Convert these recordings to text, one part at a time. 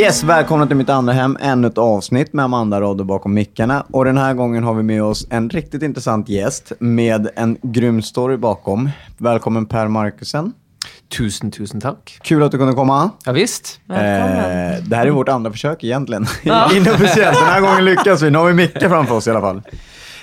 Yes, välkomna till mitt andra hem. Ännu ett avsnitt med Amanda Rodde bakom mickarna. Och den här gången har vi med oss en riktigt intressant gäst med en grym story bakom. Välkommen Per Markusen. Tusen, tusen tack. Kul att du kunde komma. Ja, visst. Eh, det här är vårt andra försök egentligen. Inofficiellt. Den här gången lyckas vi. Nu har vi Micke framför oss i alla fall.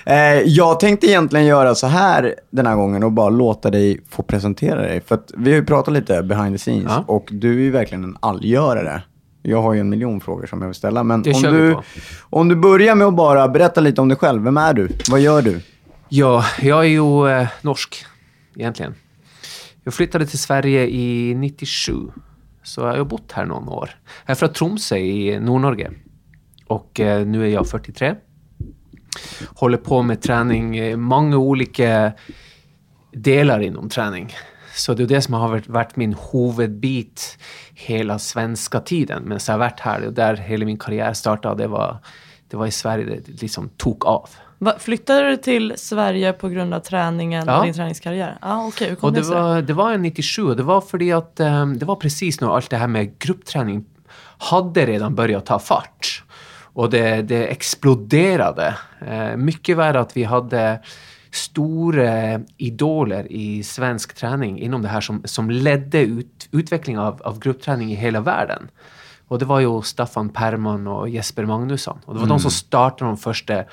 Eh, jag tänkte egentligen göra så här den här gången och bara låta dig få presentera dig. För att vi har ju pratat lite behind the scenes Ja. och du är ju verkligen en allgörare. Jag har ju en miljon frågor som jag vill ställa. Men Det om du, om du börjar med att bara berätta lite om dig själv. Vem är du? Vad gör du? Ja, jag är ju eh, norsk egentligen. Jag flyttade till Sverige i 97. Så jag har bott här någon år. Jag är från Tromsø i Nordnorge. Och eh, nu är jag 43. Håller på med träning, eh, många olika delar inom träning. Så det är det som har varit, min huvudbit hela svenska tiden. Men så har jag varit här och där hela min karriär startade. Det var, det var i Sverige det liksom tog av. Va, flyttade du till Sverige på grund av träningen Ja. och din träningskarriär? Ja, ah, okej. Hur kom Och det det sig? var, det var en 97 och det var för att ehm, det var precis när allt det här med gruppträning hade redan börjat ta fart. Och det, det exploderade. Eh, mycket värre att vi hade stora idoler i svensk träning inom det här som, som ledde ut, utvecklingen av, av gruppträning i hela världen. Och det var ju Staffan Perman och Jesper Magnusson. Och det var de som startade de första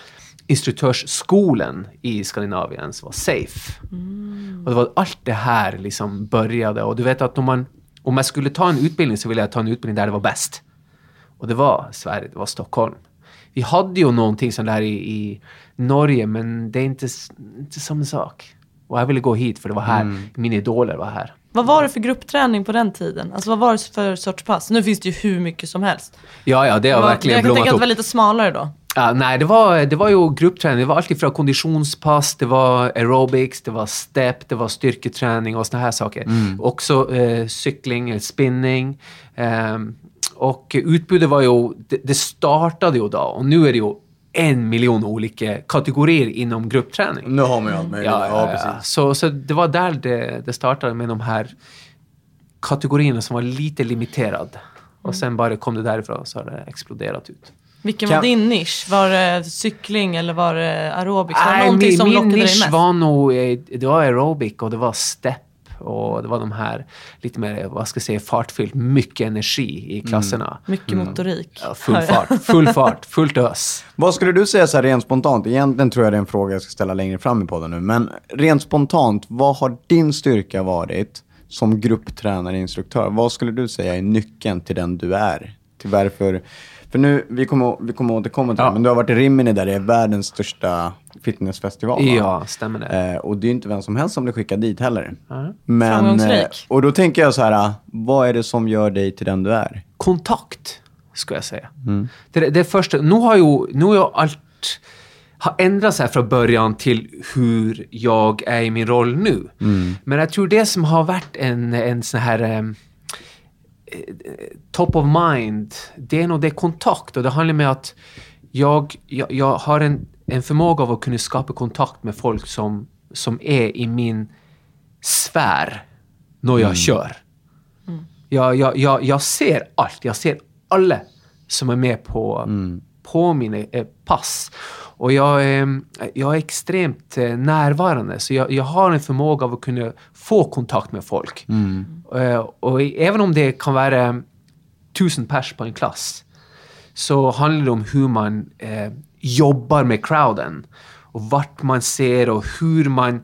instruktörsskolan i Skandinavien som var SAFE. Och det var allt det här liksom började. Och du vet att om man, om man skulle ta en utbildning så ville jag ta en utbildning där det var bäst. Och det var Sverige, det var Stockholm. Vi hade ju någonting sånt där i, i Norge, men det är inte, inte samma sak. Och jag ville gå hit för det var här, mina idoler var här. Vad var det för gruppträning på den tiden? Alltså vad var det för sorts pass? Nu finns det ju hur mycket som helst. Ja, ja, det har Vad- verkligen jag kan tänka blommat att det upp. var lite smalare då. Ja, nej, det var, det var ju gruppträning. Det var alltid från konditionspass, det var aerobics, det var step, det var styrketräning och såna här saker. Också eh, cykling, eh, spinning. ehm, och utbudet var ju, det, det startade ju då och nu är det ju en miljon olika kategorier inom gruppträning. Nu har man ju allt möjligt. Ja, ja, ja. Så, så det var där det, det startade med de här kategorierna som var lite limiterade. Och sen bara kom det därifrån så har det exploderat ut. Vilken Kan- var din nisch? Var det cykling eller var det aerobics? Var det Nej, någonting min, som min lockade dig nisch mest? var nog, eh, det var aerobic och det var step och det var de här lite mer, vad ska jag säga, fartfyllt, mycket energi i klasserna. Mycket motorik. Ja, full fart, full fart, fullt ös. Vad skulle du säga så här rent spontant? Egentligen tror jag det är en fråga jag ska ställa längre fram i podden nu. Men rent spontant, vad har din styrka varit som grupptränare, instruktör? Vad skulle du säga är nyckeln till den du är? Till varför... För nu, vi kommer, vi kommer återkomma till Ja. det, men du har varit i Rimini där det är världens största fitnessfestival. va? Ja, stämmer det. Eh, och det är inte vem som helst som blir skickad dit heller. Men, eh, Framgångsrik. och då tänker jag så här, vad är det som gör dig till den du är? kontakt, ska jag säga. Det, det första, nu har ju, nu har ju allt har ändrats här från början till hur jag är i min roll nu. Men jag tror det som har varit en, en sån här eh, top of mind, det är nog det kontakt och det handlar med att jag, jag, jag har en, en förmåga av att kunna skapa kontakt med folk som, som är i min sfär när jag kör. Jag, jag, jag, jag ser allt. Jag ser alla som är med på, på mina eh, pass. Och jag, är- jag är extremt eh, närvarande, så jag, jag har en förmåga av att kunna få kontakt med folk. Eh, och i- även om det kan vara tusen pers på en klass, så handlar det om hur man eh, jobbar med crowden. Och vart man ser och hur man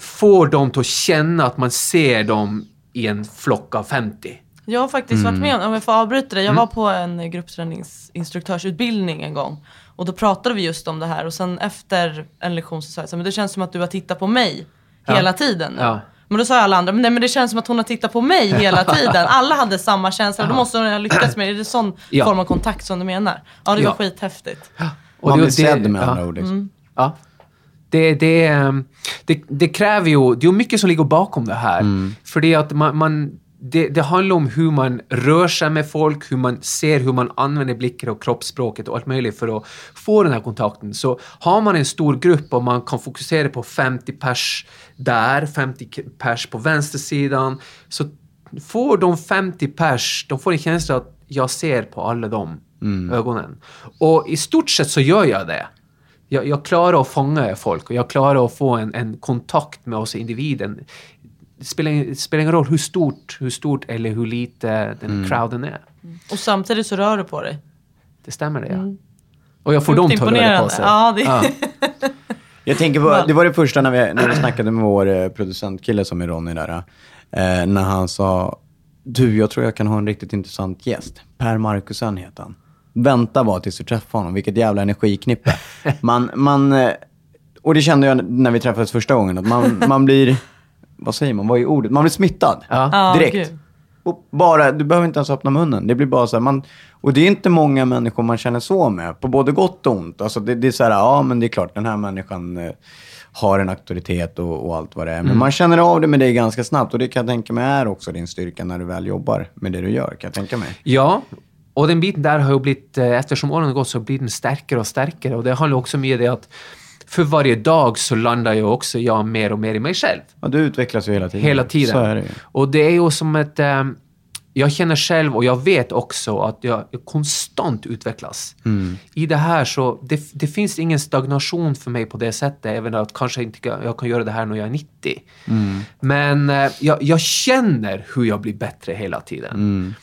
får dem att känna att man ser dem i en flock av 50. Jag har faktiskt varit med om, jag får avbryta dig, jag var på en gruppträningsinstruktörsutbildning en gång. Och då pratade vi just om det här och sen efter en lektion så sa jag så här, men det känns som att du har tittat på mig Ja. hela tiden. nu." Ja. Men då sa alla andra, men nej men det känns som att hon har tittat på mig hela tiden. Alla hade samma känsla, då måste hon ha lyckats med det. Är det sån Ja. form av kontakt som du menar? Ja, det var Ja. skithäftigt. Och Man det- blir sedd med ja. andra ord. Liksom. Ja. Det, det, ehm, det, det kräver ju... Det är mycket som ligger bakom det här. För det, är att man, man, det, det handlar om hur man rör sig med folk, hur man ser hur man använder blicken och kroppsspråket och allt möjligt för att få den här kontakten. Så har man en stor grupp och man kan fokusera på 50 pers där, 50 k- pers på vänstersidan, så får de 50 pers, de får en känsla att jag ser på alla de ögonen. Och i stort sett så gör jag det. Jag, jag klarar att fånga folk och jag klarar att få en, en kontakt med oss individen. Det spelar, det spelar ingen roll hur stort, hur stort eller hur lite den crowden är. Och samtidigt så rör du på dig. Det stämmer det, ja. Och jag får dem att röra på sig. Ja, det- Ja. Jag tänker på, det var det första när vi, när vi snackade med vår eh, producentkille som är Ronny där. Eh, när han sa, du jag tror jag kan ha en riktigt intressant gäst. Per Markusen heter han. Vänta bara tills du träffar honom, vilket jävla energiknippe. Man, man, eh, och det kände jag när vi träffades första gången, att man, man blir, vad säger man, vad är ordet? Man blir smittad. Ja. Ja, Direkt. gud. Och bara, du behöver inte ens öppna munnen. Det blir bara så här, man, och det är inte många människor man känner så med, på både gott och ont. Alltså det, det är så här, ja men det är klart, den här människan eh, har en auktoritet och, och allt vad det är. Men man känner av det med dig ganska snabbt och det kan jag tänka mig är också din styrka när du väl jobbar med det du gör, kan jag tänka mig. Ja, och den biten där har ju blivit, eh, eftersom åren har gått så blir den starkare och starkare. Och det handlar också med det att för varje dag så landar ju också jag mer och mer i mig själv. Ja, du utvecklas ju hela tiden. Hela tiden. Så är det ju. Och det är ju som ett... Eh, jag känner själv och jag vet också att jag, jag konstant utvecklas. Mm. I det här så, det, det finns ingen stagnation för mig på det sättet, även att kanske inte kan- jag kan göra det här när jag är 90. Mm. Men eh, jag, jag känner hur jag blir bättre hela tiden. Mm.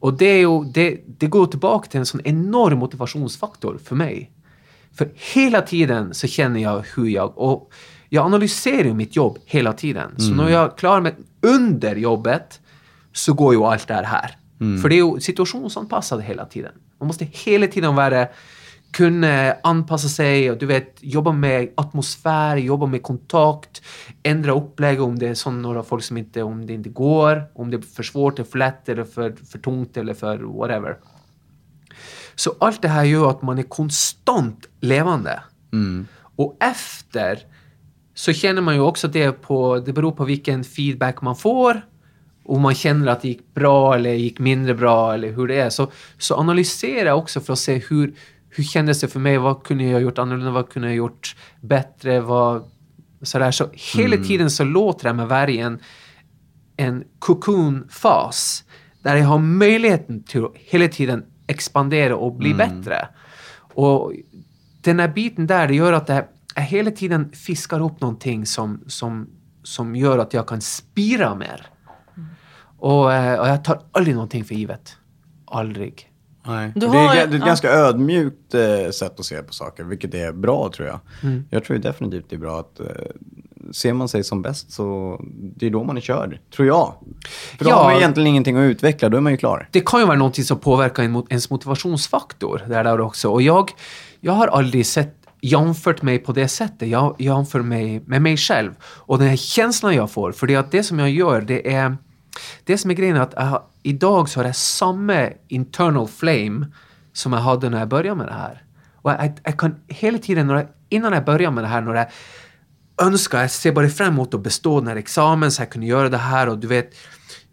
Och det, är ju, det, det går tillbaka till en sån enorm motivationsfaktor för mig. För hela tiden så känner jag hur jag... Och jag analyserar mitt jobb hela tiden. Så när jag klarar mig under jobbet så går ju allt det här. För det är ju situationsanpassat hela tiden. Man måste hela tiden vara kunna anpassa sig och du vet, jobba med atmosfär, jobba med kontakt, ändra upplägg om det är sån några folk som inte, om det inte går, om det är för svårt, eller för lätt eller för, för tungt eller för whatever. Så allt det här gör att man är konstant levande. Och efter så känner man ju också det på, det beror på vilken feedback man får. Och man känner att det gick bra eller gick mindre bra eller hur det är. Så, så analysera också för att se hur, hur kändes det för mig? Vad kunde jag ha gjort annorlunda? Vad kunde jag ha gjort bättre? Vad, sådär. Så hela tiden så låter det med varje en, en cocoon-fas där jag har möjligheten till att hela tiden expandera och bli bättre. Och den här biten där, det gör att det, jag hela tiden fiskar upp någonting som, som, som gör att jag kan spira mer. Och, eh, och jag tar aldrig någonting för givet. Aldrig. Nej. Har- är, det är ett ja. ganska ödmjukt eh, sätt att se på saker, vilket är bra tror jag. Mm. Jag tror definitivt det är bra att eh, ser man sig som bäst så det är då man är körd, tror jag. För då Ja. har man egentligen ingenting att utveckla, då är man ju klar. det kan ju vara någonting som påverkar ens motivationsfaktor. Där där också. Och jag, jag har aldrig sett, jämfört mig på det sättet. Jag jämför mig med mig själv. Och den här känslan jag får, för det, är att det som jag gör, det är... Det som är grejen är att jag idag så har jag samma internal flame som jag hade när jag började med det här. Och jag, jag kan hela tiden, när jag, innan jag började med det här, när jag önskar, jag ser bara fram emot att bestå den här examen så jag kunde göra det här och du vet,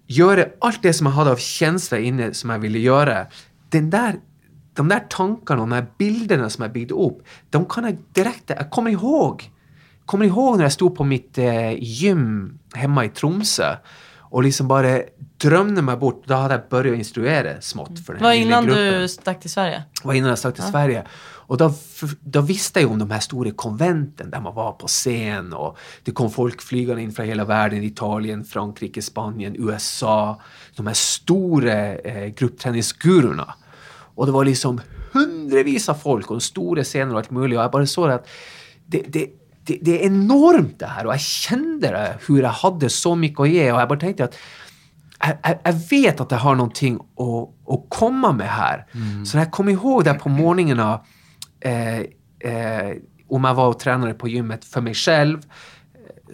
göra allt det som jag hade av känsla inne som jag ville göra. Den där, de där tankarna och de här bilderna som jag byggde upp, de kan jag direkt, jag kommer ihåg. Kommer ihåg när jag stod på mitt eh, gym hemma i Tromsö och liksom bara drömde mig bort. Då hade jag börjat instruera smått för den Vad här lilla innan gruppen du stack till Sverige? var innan jag stack till Sverige. Och då, då visste jag om de här stora konventen där man var på scen och det kom folk flygande in från hela världen, Italien, Frankrike, Spanien, USA. De här stora eh, gruppträningsgurorna. Och det var liksom hundrevis av folk och stora scener och allt möjligt. Och jag bara såg att det, det, det, det är enormt det här och jag kände det, hur jag hade så mycket att ge och jag bara tänkte att jag, jag, vet att jag har någonting att, att komma med här. Så när jag kom ihåg det på morgnarna eh, eh, om jag var och tränade på gymmet för mig själv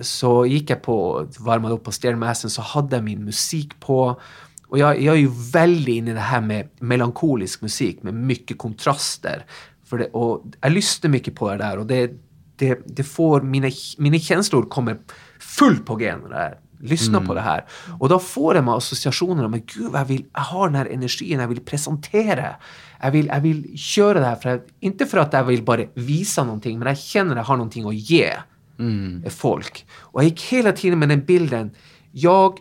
så gick jag på, varmade upp på Stairmasten så hade jag min musik på. Och jag, jag är ju väldigt inne i det här med melankolisk musik med mycket kontraster. För det, och jag lyssnar mycket på det där och det, det, det får, mina, mina känslor kommer fullt på G när jag lyssnar på det här. Och då får med associationerna, men gud jag vill, jag har den här energin, jag vill presentera. Jag vill, jag vill köra det här, för att, inte för att jag vill bara visa någonting, men jag känner att jag har någonting att ge eh, folk. Och jag gick hela tiden med den bilden, jag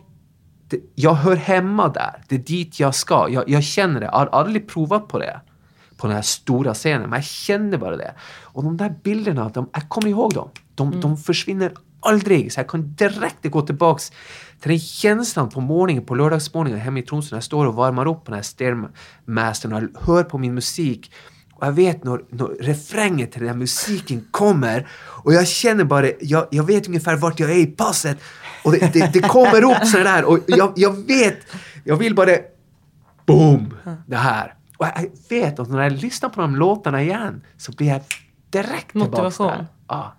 det, jag hör hemma där. Det är dit jag ska. Jag, jag känner det. Jag har aldrig provat på det. På den här stora scenen. Men jag känner bara det. Och de där bilderna, de, jag kommer ihåg dem. De, de försvinner aldrig. Så jag kan direkt gå tillbaks till den känslan på morgonen, på lördagsmorgonen hemma i Tromsö när jag står och varmar upp på den här stairmastern och hör på min musik. Och jag vet när, när refrängen till den här musiken kommer och jag känner bara, jag, jag vet ungefär vart jag är i passet och det, det, det kommer upp sådär där och jag, jag vet, jag vill bara boom, det här. Och jag vet att när jag lyssnar på de låtarna igen så blir jag direkt Motivation. där. Ja.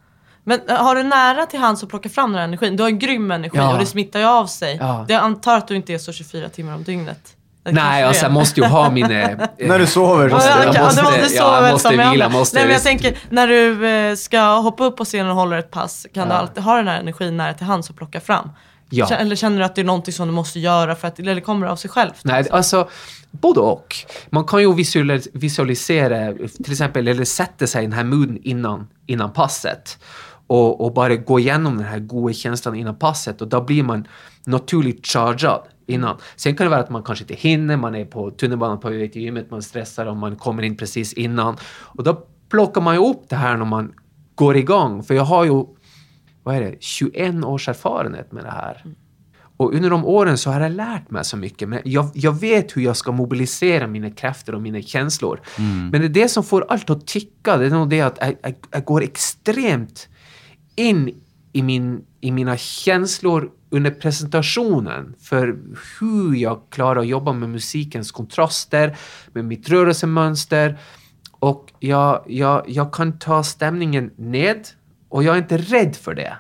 Men äh, har du nära till hands att plocka fram den här energin? Du har en grym energi Ja. och det smittar ju av sig. Ja. Det, jag antar att du inte är så 24 timmar om dygnet. Kanske Nej, det alltså jag måste ju ha min... eh, När du sover så Ja, jag ja, måste- ja, det var- det ja, sover jag väl måste vila, andra. måste Nej, men jag visst. tänker, när du eh, ska hoppa upp på scenen och hålla ett pass, kan du alltid ha den här energin nära till hands och plocka fram? Ja. Eller känner du att det är någonting som du måste göra för att, eller kommer det av sig självt? Nej, alltså både och. Man kan ju visualis- visualisera, till exempel, eller sätta sig i den här mooden innan, innan passet. Och, och bara gå igenom den här goda känslan innan passet och då blir man naturligt chargad innan. Sen kan det vara att man kanske inte hinner, man är på tunnelbanan på väg till gymmet, man stressar och man kommer in precis innan. Och då plockar man ju upp det här när man går igång. För jag har ju, vad är det, 21 års erfarenhet med det här. Och under de åren så har jag lärt mig så mycket. Men jag, jag vet hur jag ska mobilisera mina krafter och mina känslor. Men det är det som får allt att ticka. Det är nog det att jag, jag, jag går extremt in i, min, i mina känslor under presentationen för hur jag klarar att jobba med musikens kontraster, med mitt rörelsemönster. Och jag, jag, jag kan ta stämningen ned och jag är inte rädd för det.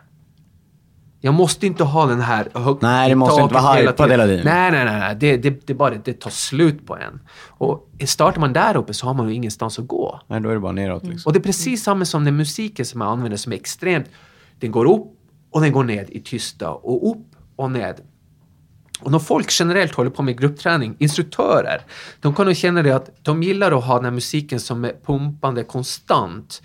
Jag måste inte ha den här högt Nej, det måste inte vara hypad hela tiden. Nej, nej, nej. nej. Det, det, det, bara, det tar slut på en. Och startar man där uppe så har man ju ingenstans att gå. Nej, då är det bara neråt liksom. Och det är precis samma som den musiken som jag använder som är extremt. Den går upp och den går ned i tysta och upp och ned. Och när folk generellt håller på med gruppträning, instruktörer, de kan nog känna det att de gillar att ha den här musiken som är pumpande konstant.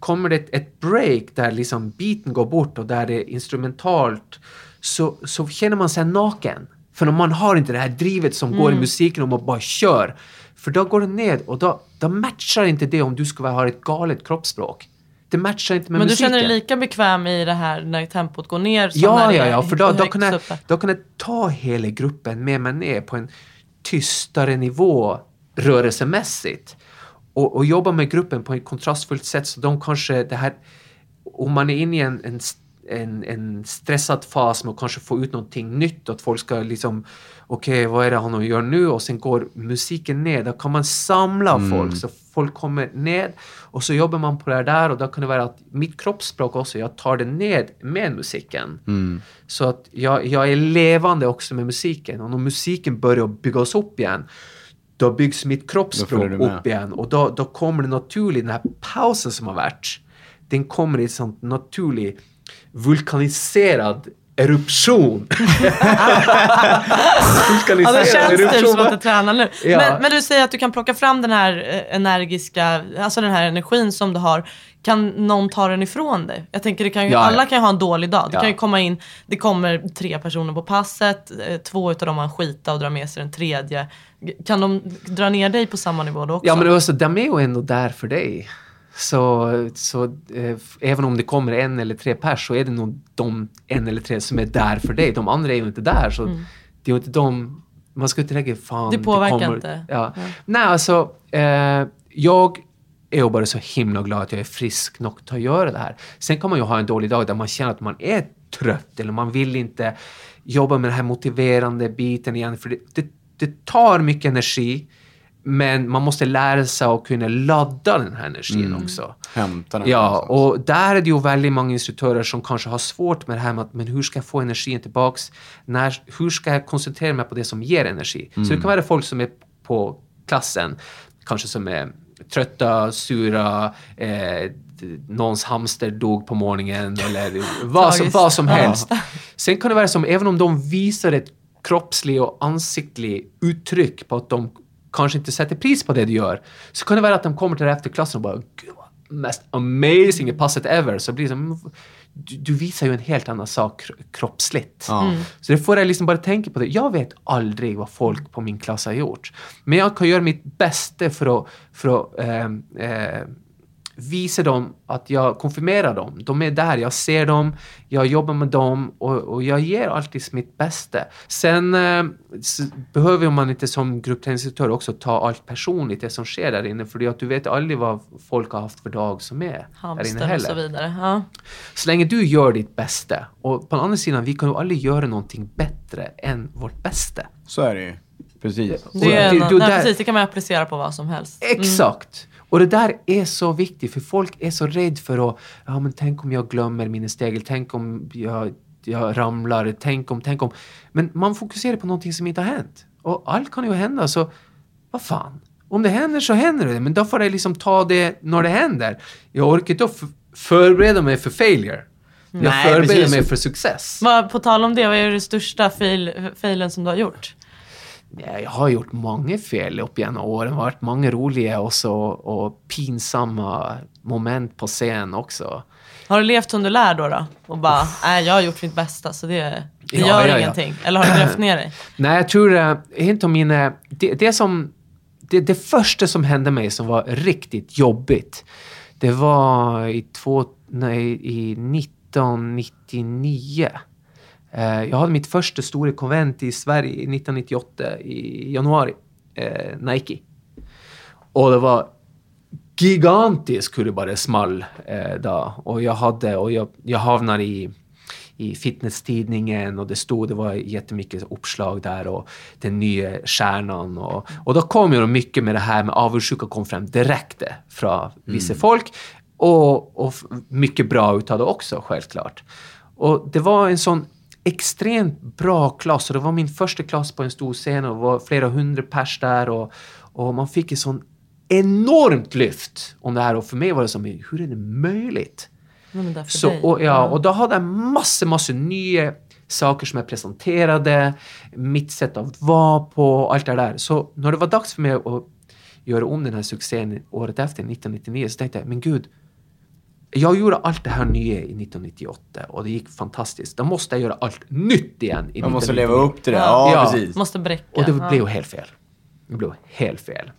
Kommer det ett, ett break där liksom beaten går bort och där det är instrumentalt så, så känner man sig naken. För när man har inte det här drivet som går i musiken och man bara kör. För då går det ned och då, då matchar inte det om du ska ha ett galet kroppsspråk. Det matchar inte med Men du musiken. känner dig lika bekväm i det här när tempot går ner som när Ja, det ja, ja, för då, då, kan jag, då kan jag ta hela gruppen med mig ner på en tystare nivå rörelsemässigt. Och, och jobba med gruppen på ett kontrastfullt sätt så de kanske, det här, om man är inne i en, en, en, en stressad fas med att kanske få ut någonting nytt, att folk ska liksom, okej, vad är det han gör nu? Och sen går musiken ner, då kan man samla folk så folk kommer ned och så jobbar man på det där och då kan det vara att mitt kroppsspråk också, jag tar det ned med musiken. Så att jag, jag är levande också med musiken och när musiken börjar byggas upp igen då byggs mitt kroppsspråk upp igen och då, då kommer det naturligt, den här pausen som har varit, den kommer i ett sånt naturligt vulkaniserad eruption. Ja, det känns typ Eruption, som att du tränar nu. Ja. Men, men du säger att du kan plocka fram den här eh, energiska, alltså den här energin som du har. Kan någon ta den ifrån dig? Jag tänker det kan ju, Ja, alla ja. kan ju ha en dålig dag. Det Ja. kan ju komma in, det kommer tre personer på passet, eh, två utav dem har en skita och drar med sig den tredje. Kan de dra ner dig på samma nivå då också? Ja, men alltså, de är ju ändå där för dig. Så, så eh, även om det kommer en eller tre pers så är det nog de en eller tre som är där för dig. De andra är ju inte där. Så det är ju inte de... Man ska inte lägga fan... Mm. Det påverkar kommer, inte. Ja. Nej, alltså. Eh, jag är ju bara så himla glad att jag är frisk nog att göra det här. Sen kan man ju ha en dålig dag där man känner att man är trött eller man vill inte jobba med den här motiverande biten igen. För det, det, det tar mycket energi. Men man måste lära sig att kunna ladda den här energin också. Hämta den Ja, någonstans. och där är det ju väldigt många instruktörer som kanske har svårt med det här med att men hur ska jag få energin tillbaks? När, hur ska jag koncentrera mig på det som ger energi? Så det kan vara folk som är på klassen, kanske som är trötta, sura, eh, någons hamster dog på morgonen eller vad som, vad som helst. Sen kan det vara som, även om de visar ett kroppsligt och ansiktligt uttryck på att de kanske inte sätter pris på det du gör, så kan det vara att de kommer till dig efter klassen och bara Gud, vad mest amazing passet ever. Så blir det som, du, du visar ju en helt annan sak kro- kroppsligt. Ja. Så det får jag liksom bara tänka på det. Jag vet aldrig vad folk på min klass har gjort. Men jag kan göra mitt bästa för att, för att ehm, eh, visa dem att jag konfirmerar dem. De är där, jag ser dem, jag jobbar med dem och, och jag ger alltid mitt bästa. Sen eh, behöver man inte som gruppträningsinstruktör också ta allt personligt, det som sker där inne, för det är att du vet aldrig vad folk har haft för dag som är där inne Hamster och heller. så vidare. Ja. Så länge du gör ditt bästa, och på den andra sidan, vi kan ju aldrig göra någonting bättre än vårt bästa. Så är det ju. Precis. Det, är du- du- nej, där- precis, det kan man applicera på vad som helst. Mm. Exakt! Och det där är så viktigt, för folk är så rädda för att, ja men tänk om jag glömmer mina steg, tänk om jag, jag ramlar, tänk om, tänk om. Men man fokuserar på någonting som inte har hänt. Och allt kan ju hända, så vad fan. Om det händer så händer det, men då får jag liksom ta det när det händer. Jag orkar inte förbereda mig för failure. Jag Nej, förbereder precis. mig för success. På tal om det, vad är det största fail, failen som du har gjort? Ja, jag har gjort många fel upp genom åren. Det har varit många roliga och, så, och pinsamma moment på scen också. Har du levt du lär då? då? Och bara, nej jag har gjort mitt bästa så det, det Ja, gör ja, ja. ingenting. Eller har du grävt ner dig? Nej, jag tror uh, inte om mina... Det, det som... Det, det första som hände mig som var riktigt jobbigt, det var i, två, nej, i 1999. Eh, jag hade mitt första stora konvent i Sverige 1998 i januari. eh, Nike. Och det var gigantiskt hur det bara small eh, då. Och jag hade, och jag, jag havnade i, i fitnesstidningen och det stod, det var jättemycket uppslag där och den nya stjärnan och, och då kom ju mycket med det här med avundsjuka kom fram direkt från vissa folk och, och mycket bra utav det också självklart. Och det var en sån extremt bra klass och det var min första klass på en stor scen och det var flera hundra pers där och, och man fick en sån enormt lyft om det här och för mig var det som, hur är det möjligt? För Så, och, ja, och då hade jag massor, massor nya saker som jag presenterade, mitt sätt att vara på, allt det där. Så när det var dags för mig att göra om den här succén året efter, 1999, så tänkte jag, men gud, jag gjorde allt det här nya i 1998 och det gick fantastiskt. Då måste jag göra allt nytt igen i Man måste 1999. leva upp till det. Ja, Ja. precis. Måste bräcka. Och det Ja. blev helt fel. Det blev helt fel.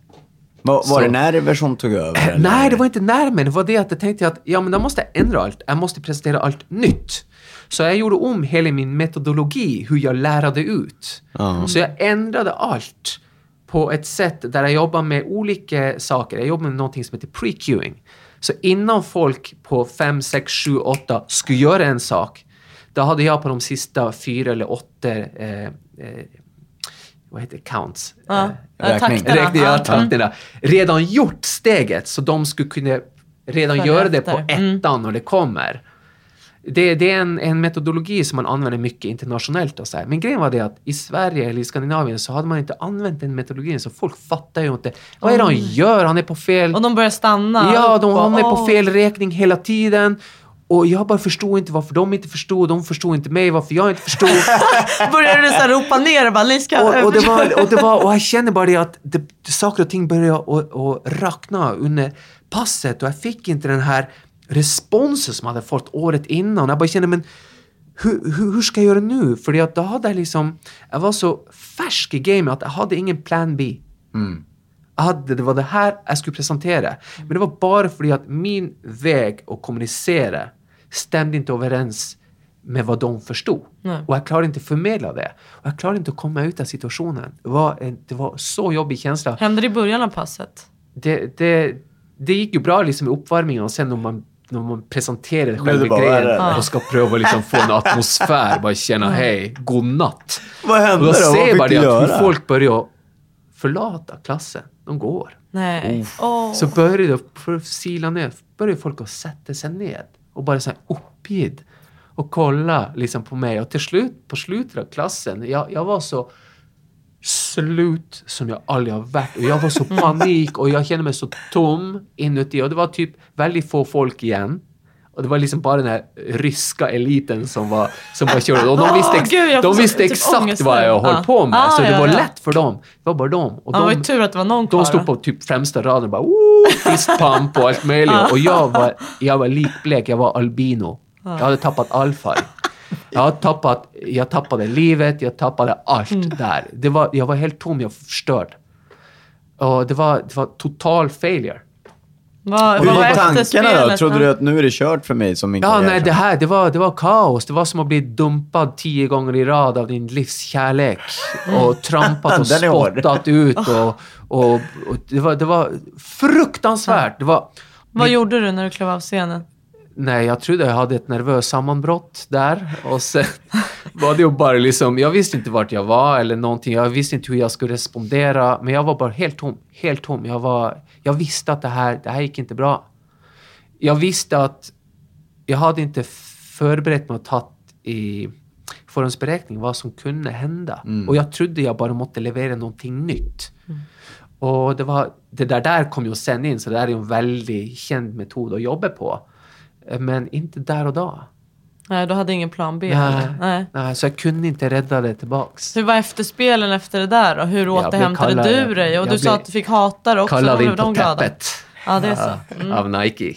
Var, var Så- det Nerver som tog över? eller? Nej, det var inte närmare. Det var det att jag tänkte att ja, men då måste jag ändra allt. Jag måste presentera allt nytt. Så jag gjorde om hela min metodologi, hur jag lärde ut. Ja. Så jag ändrade allt på ett sätt där jag jobbar med olika saker. Jag jobbar med någonting som heter pre-queuing. Så innan folk på 5, 6, 7, 8 skulle göra en sak, då hade jag på de sista fyra eller åtta eh, eh, vad heter det, counts? Ja. Eh, Ja, Räkning. räkning Ja. takterna, redan gjort steget så de skulle kunna redan göra det på efter. Mm. ettan när det kommer. Det, det är en, en metodologi som man använder mycket internationellt. Och så här. Men grejen var det att i Sverige eller i Skandinavien så hade man inte använt den metodologin så folk fattar ju inte. Vad är det han gör? Han är på fel... Och de börjar stanna Ja, de och- hamnar på fel räkning hela tiden. Och jag bara förstod inte varför de inte förstod, de förstod inte mig, varför jag inte förstod. Började du så ropa ner och bara, ni ska... och, och, det var, och, det var, och jag kände bara det att det, saker och ting började att, att rakna under passet och jag fick inte den här responsen som jag hade fått året innan. Jag bara kände, men hur, hur, hur ska jag göra nu? För att då hade jag liksom, jag var så färsk i gamet att jag hade ingen plan B. Jag hade, det var det här jag skulle presentera. Men det var bara för att min väg att kommunicera stämde inte överens med vad de förstod. Nej. Och jag klarade inte att förmedla det. Och jag klarade inte att komma ut av situationen. Det var en det var så jobbig känsla. Hände det i början av passet? Det, det, det gick ju bra liksom i uppvärmningen och sen när man, när man presenterade själva det bara grejen värre. och ska pröva liksom få en atmosfär, bara känna hej, godnatt. Vad hände Och då ser du det att hur folk börjar förlata klassen. De går. Nej. Åh. Så började det, för att sila ner, började folk att sätta sig ned och bara så uppgivet och kolla liksom på mig. Och till slut, på slutet av klassen, jag, jag var så slut som jag aldrig har varit. Och jag var så panik och jag kände mig så tom inuti. Och det var typ väldigt få folk igen. Och det var liksom bara den här ryska eliten som var, som var körd. Och de visste, ex- gud, jag får de visste typ exakt vad jag höll Ja. på med. Ah, så det ja, var ja. lätt för dem. Det var bara dem. Och det var de, ju tur att det var någon kvar. de stod på typ främsta raden och bara oh, fistpump och allt möjligt. Och jag var, jag var likblek, jag var albino. Jag hade tappat all färg. Jag, tappat, jag tappade livet, jag tappade allt Mm. där. Det var, jag var helt tom, jag var förstörd. Och det var, det var total failure. Vad, Hur var tankarna då? Trodde du att nu är det kört för mig som min Ja, nej, det här, det var, det var kaos. Det var som att bli dumpad tio gånger i rad av din livskärlek. Och trampat och spottat ut. Och, och, och det, var, det var fruktansvärt. Det var, Vad gjorde du när du klev av scenen? Nej, jag trodde jag hade ett nervöst sammanbrott där. Och sen var det ju bara liksom, jag visste inte vart jag var eller någonting. Jag visste inte hur jag skulle respondera. Men jag var bara helt tom. Helt tom. Jag, var, jag visste att det här, det här gick inte bra. Jag visste att jag hade inte förberett mig och tagit i förhandsberäkning vad som kunde hända. Och jag trodde jag bara måste leverera någonting nytt. Och det, var, det där, där kom ju sen in, så det där är en väldigt känd metod att jobba på. Men inte där och då. Nej, du hade ingen plan B? Nej. Nej. Nej, så jag kunde inte rädda det tillbaks. Hur var efterspelen efter det där då? Hur återhämtade kallad- du dig? Och du sa att du fick hata det också. Kallad Då in på täppet. Ja, det är så. Ja, Av Nike.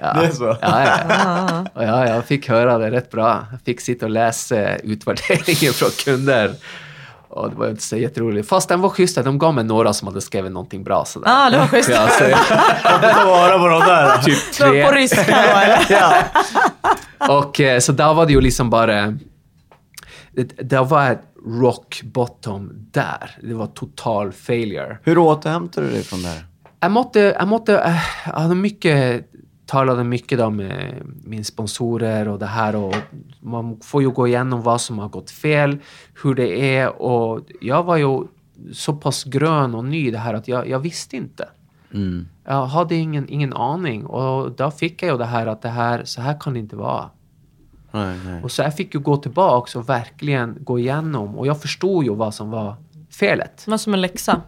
Ja. Det är så? Ja, ja. Och ja, jag fick höra det rätt bra. Jag fick sitta och läsa utvärderingen från kunder. Och det var inte så jätteroligt. Fast den var schysst. De gav mig några som hade skrivit någonting bra. Sådär. Ja, det var schysst. Ja, så jag, Ta vara på de där. typ Det var tre. på ryska då eller? ja. Och eh, så där var det ju liksom bara... Det, det var ett rock bottom där. Det var total failure. Hur återhämtar du dig från det här? Jag måtte, jag måtte, eh, jag hade mycket, talade mycket då med min sponsorer och det här och man får ju gå igenom vad som har gått fel, hur det är och jag var ju så pass grön och ny i det här att jag, jag visste inte. Mm. Jag hade ingen, ingen aning och då fick jag ju det här att det här, så här kan det inte vara. Nej, nej. Och så jag fick ju gå tillbaks och verkligen gå igenom och jag förstod ju vad som var felet. Var som en läxa.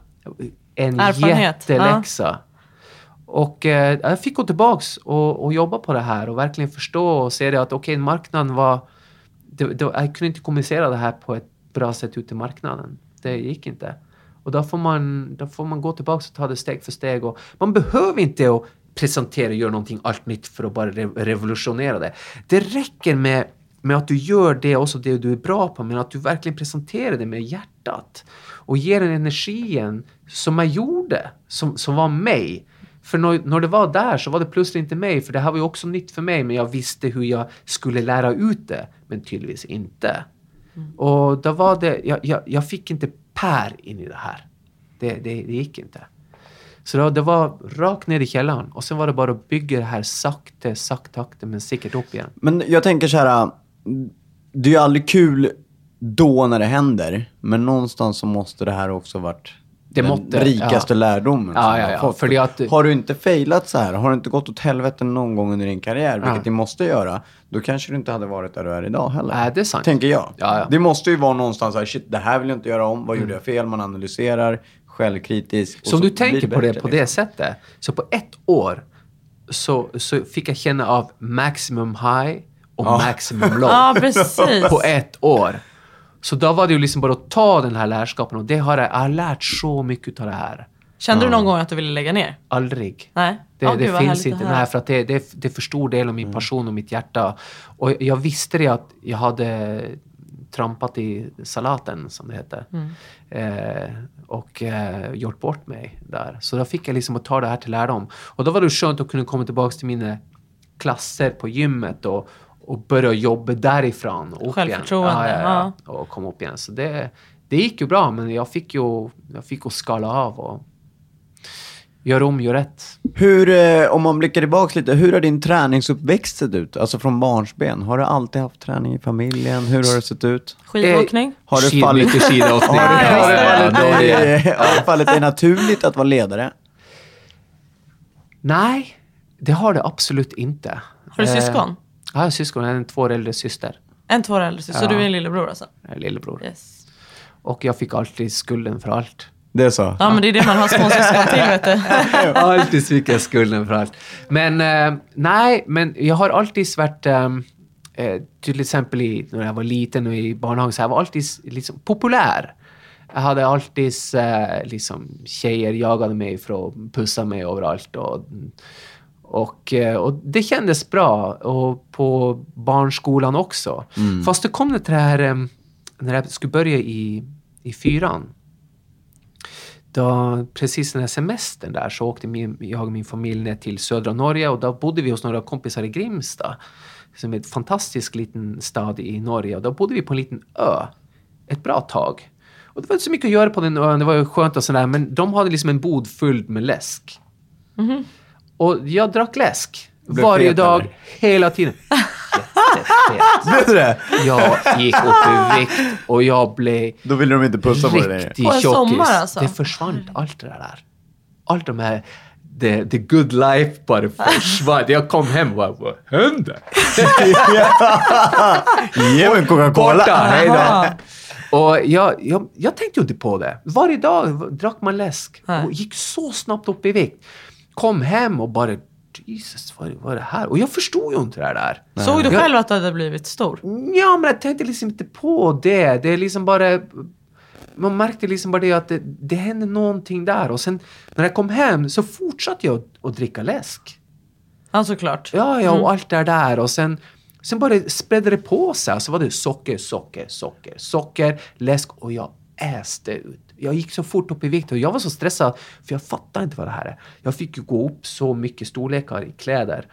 En Erfarenhet, jätteläxa. Och eh, jag fick gå tillbaks och, och jobba på det här och verkligen förstå och se det att okej, marknaden var... Det, det, jag kunde inte kommunicera det här på ett bra sätt ut till marknaden. Det gick inte. Och då får man, då får man gå tillbaks och ta det steg för steg. Och man behöver inte att presentera och göra någonting allt nytt för att bara re revolutionera det. Det räcker med, med att du gör det också det du är bra på, men att du verkligen presenterar det med hjärtat. Och ger den energin som jag gjorde, som, som var mig. För när, när det var där så var det plötsligt inte mig, för det här var ju också nytt för mig, men jag visste hur jag skulle lära ut det, men tydligtvis inte. Och då var det, jag, jag, jag fick inte Per in i det här. Det, det, det gick inte. Så då, det var rakt ner i källaren och sen var det bara att bygga det här sakta, sakta, sakta men säkert upp igen. Men jag tänker så här, det är ju aldrig kul då när det händer, men någonstans så måste det här också varit Det den måtte, rikaste ja. lärdomen Ja, ja, du har ja, för det att- Har du inte failat så här, har det inte gått åt helvete någon gång under din karriär, vilket Ja. det måste göra, då kanske du inte hade varit där du är idag heller. Nej, det är sant. Tänker jag. Ja, ja. Det måste ju vara någonstans så här, shit, det här vill jag inte göra om, vad gjorde jag fel? Man analyserar, självkritisk. Så om du tänker på det på det liksom. sättet, så på ett år så, så fick jag känna av maximum high och maximum low Ja, precis. på ett år. Så då var det ju liksom bara att ta den här lärskapen och det har jag, jag har lärt så mycket av det här. Kände du någon gång att du ville lägga ner? Aldrig. Nej? Det, Ja, det gud, finns inte. Nej, för att det, det, det är för stor del av min passion och mitt hjärta. Och jag visste det att jag hade trampat i salaten, som det heter. Eh, och eh, gjort bort mig där. Så då fick jag liksom att ta det här till lärdom. Och då var det skönt att kunna komma tillbaka till mina klasser på gymmet och, och börja jobba därifrån. Och upp igen. Självförtroende, Ja, ja, ja. Och komma upp igen. Så det, det gick ju bra, men jag fick ju jag fick att skala av och göra om, göra rätt. Hur, eh, om man blickar tillbaka lite, hur har din träningsuppväxt sett ut? Alltså från barnsben. Har du alltid haft träning i familjen? Hur har det sett ut? Skidåkning? Har du fallit- Mycket skidåkning. Har Ja, har, är det- dig, har det fallit dig naturligt att vara ledare? Nej, det har det absolut inte. Har du Eh, syskon? Jag har syskon, en två år äldre syster. En två år äldre syster, så Ja. du är en lillebror alltså? Jag är lillebror. Yes. Och jag fick alltid skulden för allt. Det är så? Ja men det är det man har småsyskon till vet du. alltid fick jag skulden för allt. Men eh, nej, men jag har alltid varit... Eh, eh, till exempel i, när jag var liten och i barnhagen, så jag var alltid liksom, populär. Jag hade alltid eh, liksom, tjejer jagade mig för att pussa mig överallt. Och, och, eh, och det kändes bra. Och på barnskolan också. Fast det kom det till det här, eh, när jag skulle börja i, i fyran. Då, precis den här semestern där så åkte min, jag och min familj ner till södra Norge och då bodde vi hos några kompisar i Grimsta. Som är en fantastisk liten stad i Norge. Och då bodde vi på en liten ö ett bra tag. Och det var inte så mycket att göra på den ön, det var ju skönt och sådär, men de hade liksom en bod fylld med läsk. Och jag drack läsk Blev varje fet, dag, eller? hela tiden. Du det? Jag gick upp i vikt och jag blev Då ville de inte pussa på dig längre. riktig en tjockis. sommar, alltså? Det försvann allt det där. Allt de här the, the good life bara försvann. Jag kom hem och bara, vad hände? Ge mig en Borta, Coca-Cola! hej då. Aha. Och jag, jag, jag tänkte ju inte på det. Varje dag drack man läsk och gick så snabbt upp i vikt. Kom hem och bara, Jesus, vad, vad är det här? Och jag förstod ju inte det där. Såg du Jag- själv att du hade blivit stor? Ja, men jag tänkte liksom inte på det. Det är liksom bara... Man märkte liksom bara det att det, det hände någonting där. Och sen när jag kom hem så fortsatte jag att, att dricka läsk. Ja såklart. Ja, ja, och allt det där. Och sen, sen bara spredde det på sig. Så var det socker, socker, socker, socker, läsk och jag äste ut. Jag gick så fort upp i vikt och jag var så stressad för jag fattade inte vad det här är. Jag fick ju gå upp så mycket storlekar i kläder.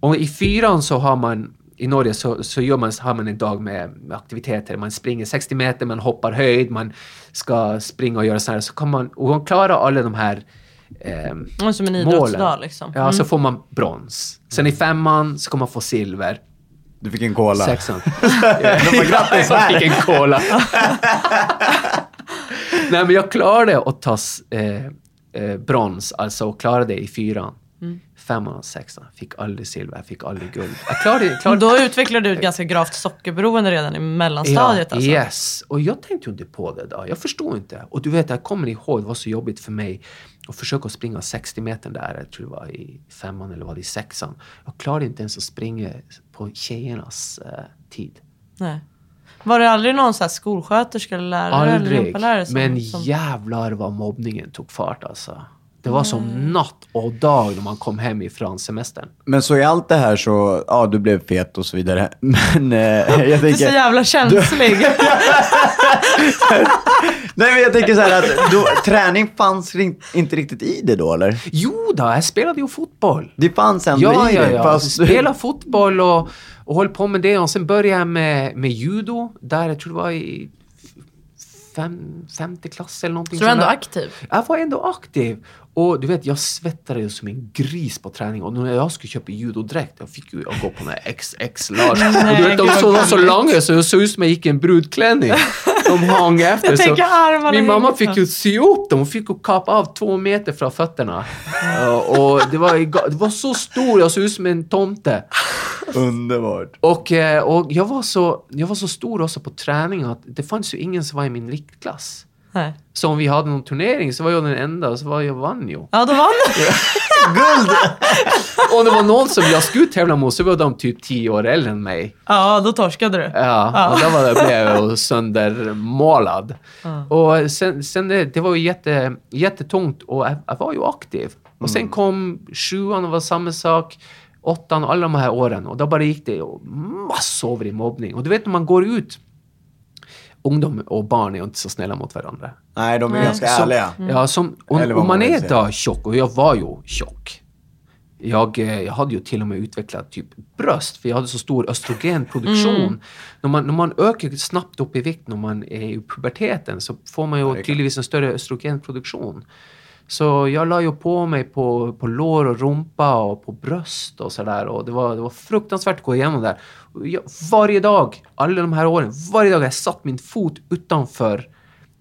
Och i fyran så har man i Norge så, så gör man, har man en dag med, med aktiviteter. Man springer 60 meter, man hoppar höjd, man ska springa och göra så här. Så kan man, och man klarar alla de här Det var som en målen. idrottsdag liksom. Ja, så får man brons. Sen i femman så kommer man få silver. Du fick en cola. Sexan. grattis jag fick en cola. Nej, men jag klarade att ta eh, eh, brons, alltså och klarade det i fyran. Femman och sexan. Fick aldrig silver, jag fick aldrig guld. Jag klarade, klarade Då utvecklade du ett ganska gravt sockerberoende redan i mellanstadiet alltså. Yes, och jag tänkte inte på det då. Jag förstod inte. Och du vet, jag kommer ihåg, det var så jobbigt för mig att försöka springa 60 meter där, jag tror det var i femman eller var det i sexan. Jag klarade inte ens att springa på tjejernas eh, tid. Nej. Var det aldrig någon så här skolsköterska eller lärare eller Aldrig. gympalärare som, Men som... jävlar vad mobbningen tog fart alltså. Det var som natt och dag när man kom hem ifrån semestern. Men så i allt det här så, ja du blev fet och så vidare. Men eh, jag Du är så tänker... jävla känslig. Nej men jag tänker så här att då, träning fanns inte riktigt i det då eller? Jo då, jag spelade ju fotboll. Det fanns ändå Ja, i ja, det. ja. Fast Spela fotboll och, och höll på med det. Och sen började jag med, med judo, där jag tror det var i fem, femte klass eller någonting Så du är ändå där. aktiv? Jag var ändå aktiv. Och du vet, jag svettade ju som en gris på träning. Och när jag skulle köpa judodräkt, jag fick ju jag gå på den här XX large. och du vet, de såg var så långa så jag såg ut som jag gick i en brudklänning. De hang efter. Jag så min mamma fick ju sy upp dem. Hon fick ju kapa av två meter från fötterna. Ja, och det var, det var så stor, jag såg ut som en tomte. Underbart. Och, eh, och jag, var så, jag var så stor också på träning att det fanns ju ingen som var i min viktklass. Nej. Så om vi hade någon turnering så var jag den enda så var jag vann ju. Ja, då vann du. Och om det var någon som jag skulle tävla mot så var de typ tio år äldre än mig. Ja, då torskade du. Ja, och då var det, blev jag söndermålad. Och sen, sen det, det var ju jätte, jättetungt och jag, jag var ju aktiv. Och sen kom sjuan och var samma sak. Åttan och alla de här åren. Och då bara gick det massor i mobbning. Och du vet när man går ut Ungdom och barn är inte så snälla mot varandra. Nej, de är Nej. ganska Så- ärliga. Ja, som, och, och man är då tjock, och jag var ju tjock. Jag, eh, jag hade ju till och med utvecklat typ bröst, för jag hade så stor östrogenproduktion. När, man, när man ökar snabbt upp i vikt när man är i puberteten så får man ju tydligtvis en större östrogenproduktion. Så jag la ju på mig på, på lår och rumpa och på bröst och sådär. Och det var, det var fruktansvärt att gå igenom där. Och Jag, varje dag, alla de här åren, varje dag jag satt min fot utanför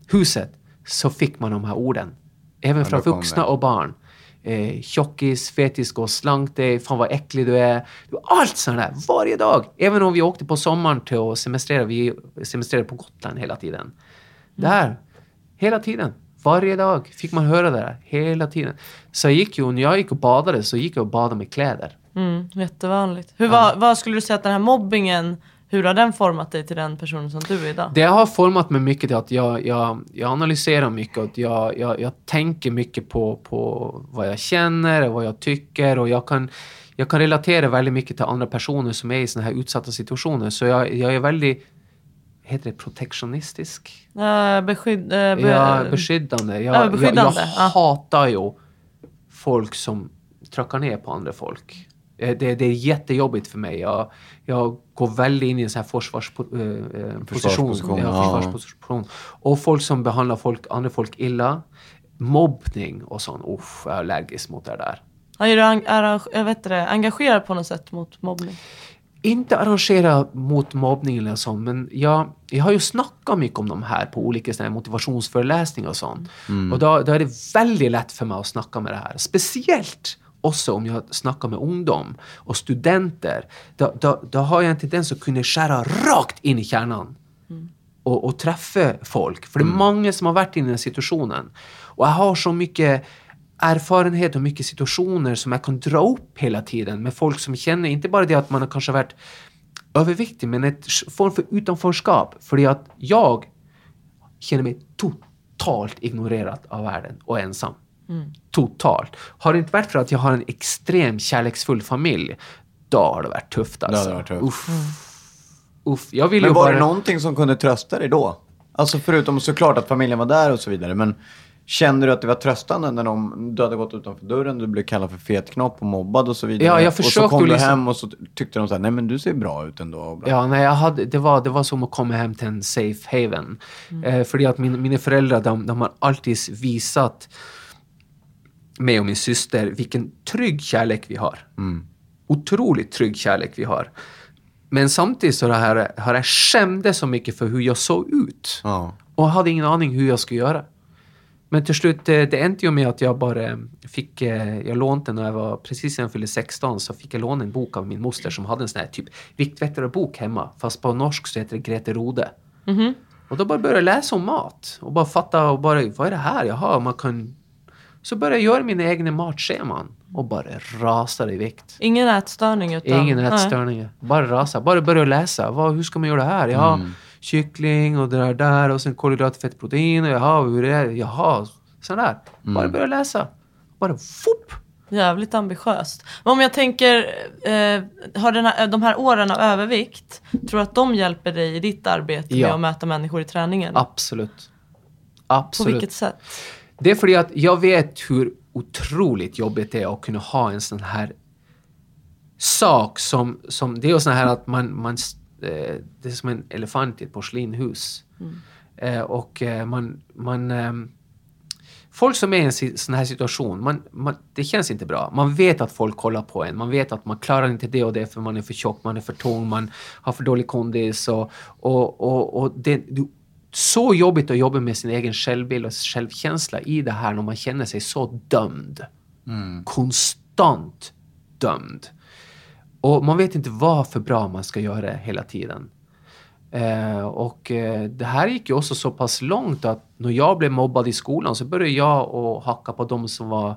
huset så fick man de här orden. Även från vuxna det. och barn. Eh, tjockis, fetis, gå och slank dig, fan vad äcklig du är. Det var Allt sånt där, varje dag. Även om vi åkte på sommaren till att semestrera, vi semestrerade på Gotland hela tiden. Där, hela tiden. Varje dag fick man höra det där, hela tiden. Så jag gick ju, när jag gick och badade så gick jag och badade med kläder. Mm, jättevanligt. Hur, vad, vad skulle du säga att den här mobbingen, hur har den format dig till den personen som du är idag? Det har format mig mycket till att jag, jag, jag analyserar mycket och jag, jag, jag tänker mycket på, på vad jag känner och vad jag tycker och jag kan, jag kan relatera väldigt mycket till andra personer som är i sådana här utsatta situationer. Så jag, jag är väldigt, heter det protektionistisk? Uh, beskydd, eh, be, Ja, beskyddande. Jag, Ja, beskyddande, jag, jag ja. hatar ju folk som trackar ner på andra folk. Eh, Det, det är jättejobbigt för mig. Jag, jag går väldigt in i en sån här försvarsposition. Position. Försvarsposition, ja, försvarsposition. Och folk som behandlar folk, andra folk illa. Mobbning och sånt. Uff, jag är allergisk mot det där. Ja, är du ang- jag vet det, engagerad på något sätt mot mobbning? Inte arrangera mot mobbning eller sånt, men jag, jag har ju snackat mycket om de här på olika såna här motivationsföreläsningar och sånt. Och då, då är det väldigt lätt för mig att snacka med det här. Speciellt också om jag snackar med ungdom och studenter. Då, då, då har jag en tendens att kunna skära rakt in i kärnan och, och träffa folk. För det är många som har varit i den här situationen. Och jag har så mycket erfarenhet och mycket situationer som jag kan dra upp hela tiden med folk som känner, inte bara det att man har kanske varit överviktig, men ett form för utanförskap. För att jag känner mig totalt ignorerad av världen och ensam. Totalt. Har det inte varit för att jag har en extremt kärleksfull familj, då har det varit tufft alltså. varit tufft. Uff. Uff. Jag vill Men ju var bara... det någonting som kunde trösta dig då? Alltså förutom såklart att familjen var där och så vidare. Men kände du att det var tröstande när de, du hade gått utanför dörren, du blev kallad för fetknopp och mobbad och så vidare? Ja, jag och så försökte kom du liksom- hem och så tyckte de så här, nej men du ser bra ut ändå. Ja, nej, jag hade, det, var, det var som att komma hem till en safe haven. Eh, för att min, mina föräldrar, de, de har alltid visat mig och min syster vilken trygg kärlek vi har. Otroligt trygg kärlek vi har. Men samtidigt så har jag, har jag skämde så mycket för hur jag såg ut. Ja. Och hade ingen aning hur jag skulle göra. Men till slut, eh, det ändte ju med att jag bara fick, eh, jag lånade när jag var, precis när jag fyllde 16, så fick jag låna en bok av min moster som hade en sån här typ viktväktarbok hemma. Fast på norsk så heter det Grete Rode. Och då bara började jag läsa om mat. Och bara fatta, och bara, vad är det här? Jaha, man kan... Så började jag göra mina egna matscheman. Och bara rasade i vikt. Ingen ätstörning utan... Ingen nej. ätstörning. Bara rasa. Bara börja läsa. Vad, hur ska man göra det här? Jaha, Mm. Kyckling och det där, där och sen kolhydrat, fett, protein och jaha, hur är det? Jaha, sådär. Mm. Bara börja läsa. Bara fupp. Jävligt ambitiöst. Men om jag tänker, eh, har den här, de här åren av övervikt, tror du att de hjälper dig i ditt arbete Ja. med att möta människor i träningen? Absolut. På Absolut. vilket sätt? Det är för att jag vet hur otroligt jobbigt det är att kunna ha en sån här sak som, som det är ju sån här att man, man det är som en elefant i ett porslinhus. Eh, och eh, man, man ehm, Folk som är i en sån här situation, man, man, det känns inte bra. Man vet att folk kollar på en. Man vet att man klarar inte det och det för man är för tjock, man är för tung, man har för dålig kondis. Och, och, och, och det, det, så jobbigt att jobba med sin egen självbild och självkänsla i det här när man känner sig så dömd. Konstant dömd. Och man vet inte vad för bra man ska göra hela tiden. Eh, och eh, det här gick ju också så pass långt att när jag blev mobbad i skolan så började jag att hacka på de som var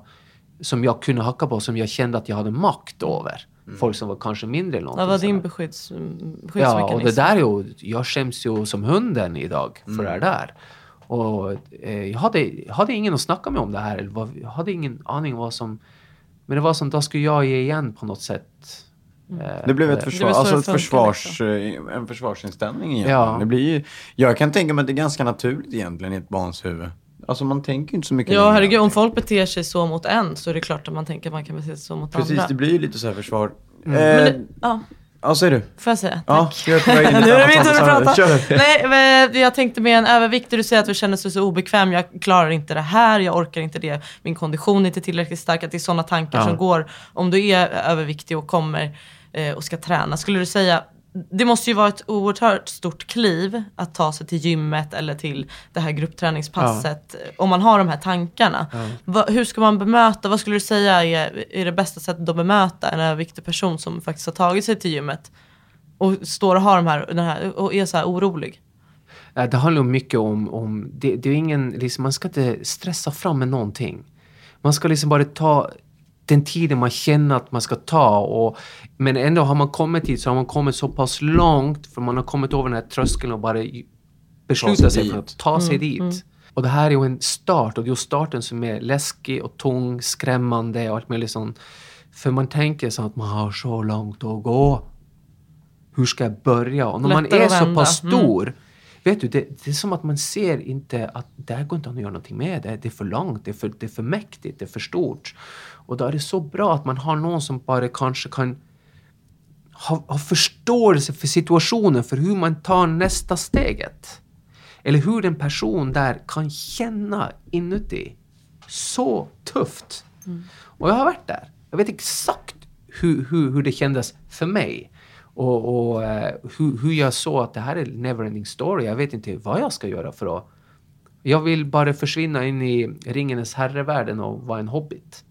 som jag kunde hacka på, som jag kände att jag hade makt över. Folk som var kanske mindre eller Vad var din beskydds, Ja, skyddsmekanism? och det där är ju, jag skäms ju som hunden idag för det där. Och eh, jag hade, hade ingen att snacka med om det här. eller vad- Jag hade ingen aning vad som... Men det var som, då skulle jag ge igen på något sätt. Eh, Det blev ett det. försvar, så alltså ett försvars, eh, en försvarsinställning egentligen. Ja. Det blir ju, jag kan tänka mig att det är ganska naturligt egentligen i ett barns huvud. Alltså man tänker inte så mycket Ja herregud, om folk beter sig så mot en så är det klart att man tänker att man kan bete sig så mot Precis, andra. det blir ju lite så här försvar. Men Eh, det, ja, ja, säg du. får jag säga? Ja, jag nu är det min samma tur att prata. Kör. Nej, men jag tänkte med en överviktig, du säger att du känner sig så obekväm, jag klarar inte det här, jag orkar inte det, min kondition är inte tillräckligt stark, att det är sådana tankar Ja. som går om du är överviktig och kommer eh, och ska träna. Skulle du säga, det måste ju vara ett oerhört stort kliv att ta sig till gymmet eller till det här gruppträningspasset eh, om man har de här tankarna. Va, hur ska man bemöta, vad skulle du säga är, är det bästa sättet att bemöta en överviktig person som faktiskt har tagit sig till gymmet och står och har de här, här och är så här orolig? Eh, Det handlar mycket om, om det, det är ingen, liksom, man ska inte stressa fram med någonting. Man ska liksom bara ta den tiden man känner att man ska ta. Och, men ändå har man kommit hit så har man kommit så pass långt för man har kommit över den här tröskeln och bara besluta sig för dit. att ta sig dit. Och det här är ju en start och det är ju starten som är läskig och tung, skrämmande och allt möjligt sånt. För man tänker så att man har så långt att gå. Hur ska jag börja? Och när man Lättare är att så pass Mm. stor Vet du, det, det är som att man ser inte att det här går inte att göra någonting med. Det, det är för långt, det är för, det är för mäktigt, det är för stort. Och då är det så bra att man har någon som bara kanske kan ha, ha förståelse för situationen, för hur man tar nästa steget. Eller hur en person där kan känna inuti. Så tufft. Och jag har varit där. Jag vet exakt hur, hur, hur det kändes för mig. Och, och eh, hur, hur jag såg att det här är en neverending story. Jag vet inte vad jag ska göra för att... Jag vill bara försvinna in i Ringenes herrevärlden och vara en hobbit.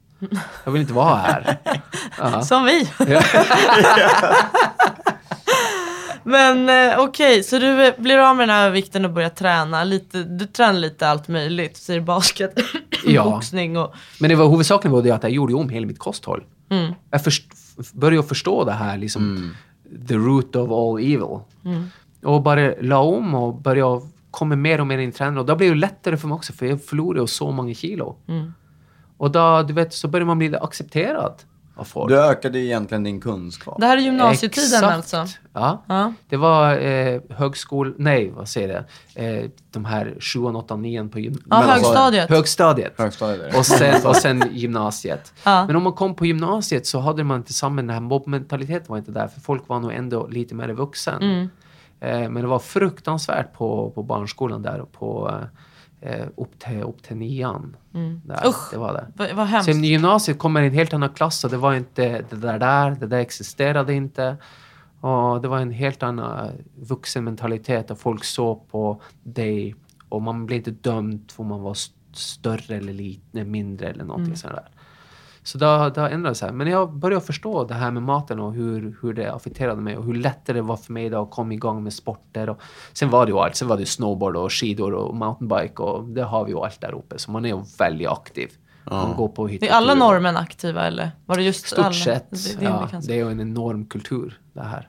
Jag vill inte vara här. Ja. Som vi. Men eh, okej, så du eh, blir av med den här övervikten och börjar träna. Lite, du tränar lite allt möjligt. Så är det basket, Ja. boxning och... Men det var huvudsakligen var det att jag gjorde om hela mitt kosthåll. Mm. Jag först, började förstå det här, liksom, the root of all evil. Mm. Och bara la om och började komma mer och mer in i träningen. Och då blev det lättare för mig också, för jag förlorade så många kilo. Mm. Och då, du vet, så började man bli accepterad av folk. Du ökade egentligen din kunskap. Det här är gymnasietiden Exakt. alltså? Ja. Ja. Det var eh, högskol... Nej, vad säger det? Eh, de här sjuan, åttan, nian på gym- Ja, högstadiet. högstadiet. Högstadiet. Och sen, och sen gymnasiet. Ja. Men om man kom på gymnasiet så hade man inte samma, den här mobbmentaliteten var inte där, för folk var nog ändå lite mer vuxen. Mm. Eh, men det var fruktansvärt på, på barnskolan där och på eh, upp, till, upp till nian. Där, Mm. Usch. Det var det. Vad, hemskt. Sen i gymnasiet kommer en helt annan klass och det var inte det där där, det där existerade inte. Och det var en helt annan vuxenmentalitet och folk såg på dig och man blev inte dömd för man var st- större eller lite, mindre eller någonting Mm. sådär. Så då, då ändrade det sig. Men jag började förstå det här med maten och hur, hur det affekterade mig och hur lätt det var för mig då att komma igång med sporter. Och sen var det ju allt. Sen var det snowboard och skidor och mountainbike och det har vi ju allt där uppe. Så man är ju väldigt aktiv. Man går på är alla norrmän aktiva eller? Var det just alla? Stort sett. Det, det, ja, det är ju en enorm kultur det här.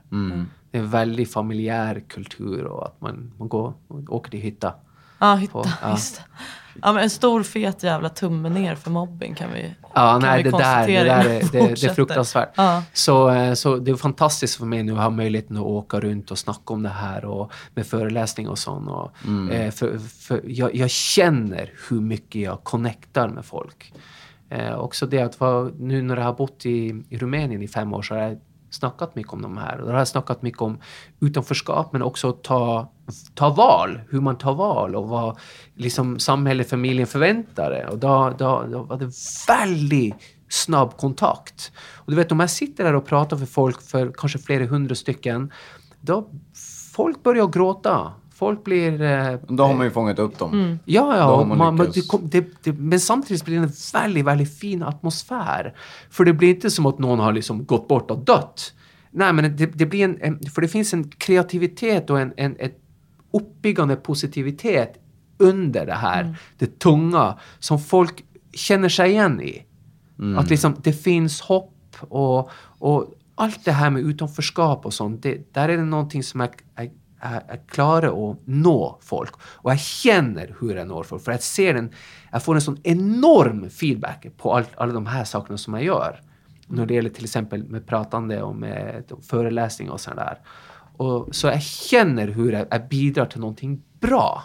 Det är en väldigt familjär kultur och att man, man går och åker till hytta. Ja, hitta. på- ja. Just. Ja, men en stor fet jävla tumme ner för mobbing kan vi Ja, kan nej, vi det där, det där är, det, det är fruktansvärt. Ja. Så, eh, så det är fantastiskt för mig nu att ha möjligheten att åka runt och snacka om det här och med föreläsning och sånt. Och, eh, för, för jag, jag känner hur mycket jag connectar med folk. Eh, också det att nu när jag har bott i, i Rumänien i fem år så har jag snackat mycket om de här. Och då har jag snackat mycket om utanförskap men också ta, ta val, hur man tar val och vad liksom, samhället, familjen förväntar det. Och då, då, då var det väldigt snabb kontakt. Och du vet, om jag sitter där och pratar för folk, för kanske flera hundra stycken, då folk börjar gråta. Folk blir... Eh, Då har man ju fångat upp dem. Ja, Då ja. och man Man, det, det, men samtidigt blir det en väldigt, väldigt fin atmosfär. För det blir inte som att någon har liksom gått bort och dött. Nej, men det, det blir en, en... För det finns en kreativitet och en, en ett uppbyggande positivitet under det här, det tunga, som folk känner sig igen i. Att liksom, det finns hopp och, och allt det här med utanförskap och sånt, det, där är det någonting som är, är, är, är klara att nå folk. Och jag känner hur jag når folk, för jag ser en, jag får en sån enorm feedback på all, alla de här sakerna som jag gör. När det gäller till exempel med pratande och med föreläsningar och sådär. Och, så jag känner hur jag, jag bidrar till någonting bra.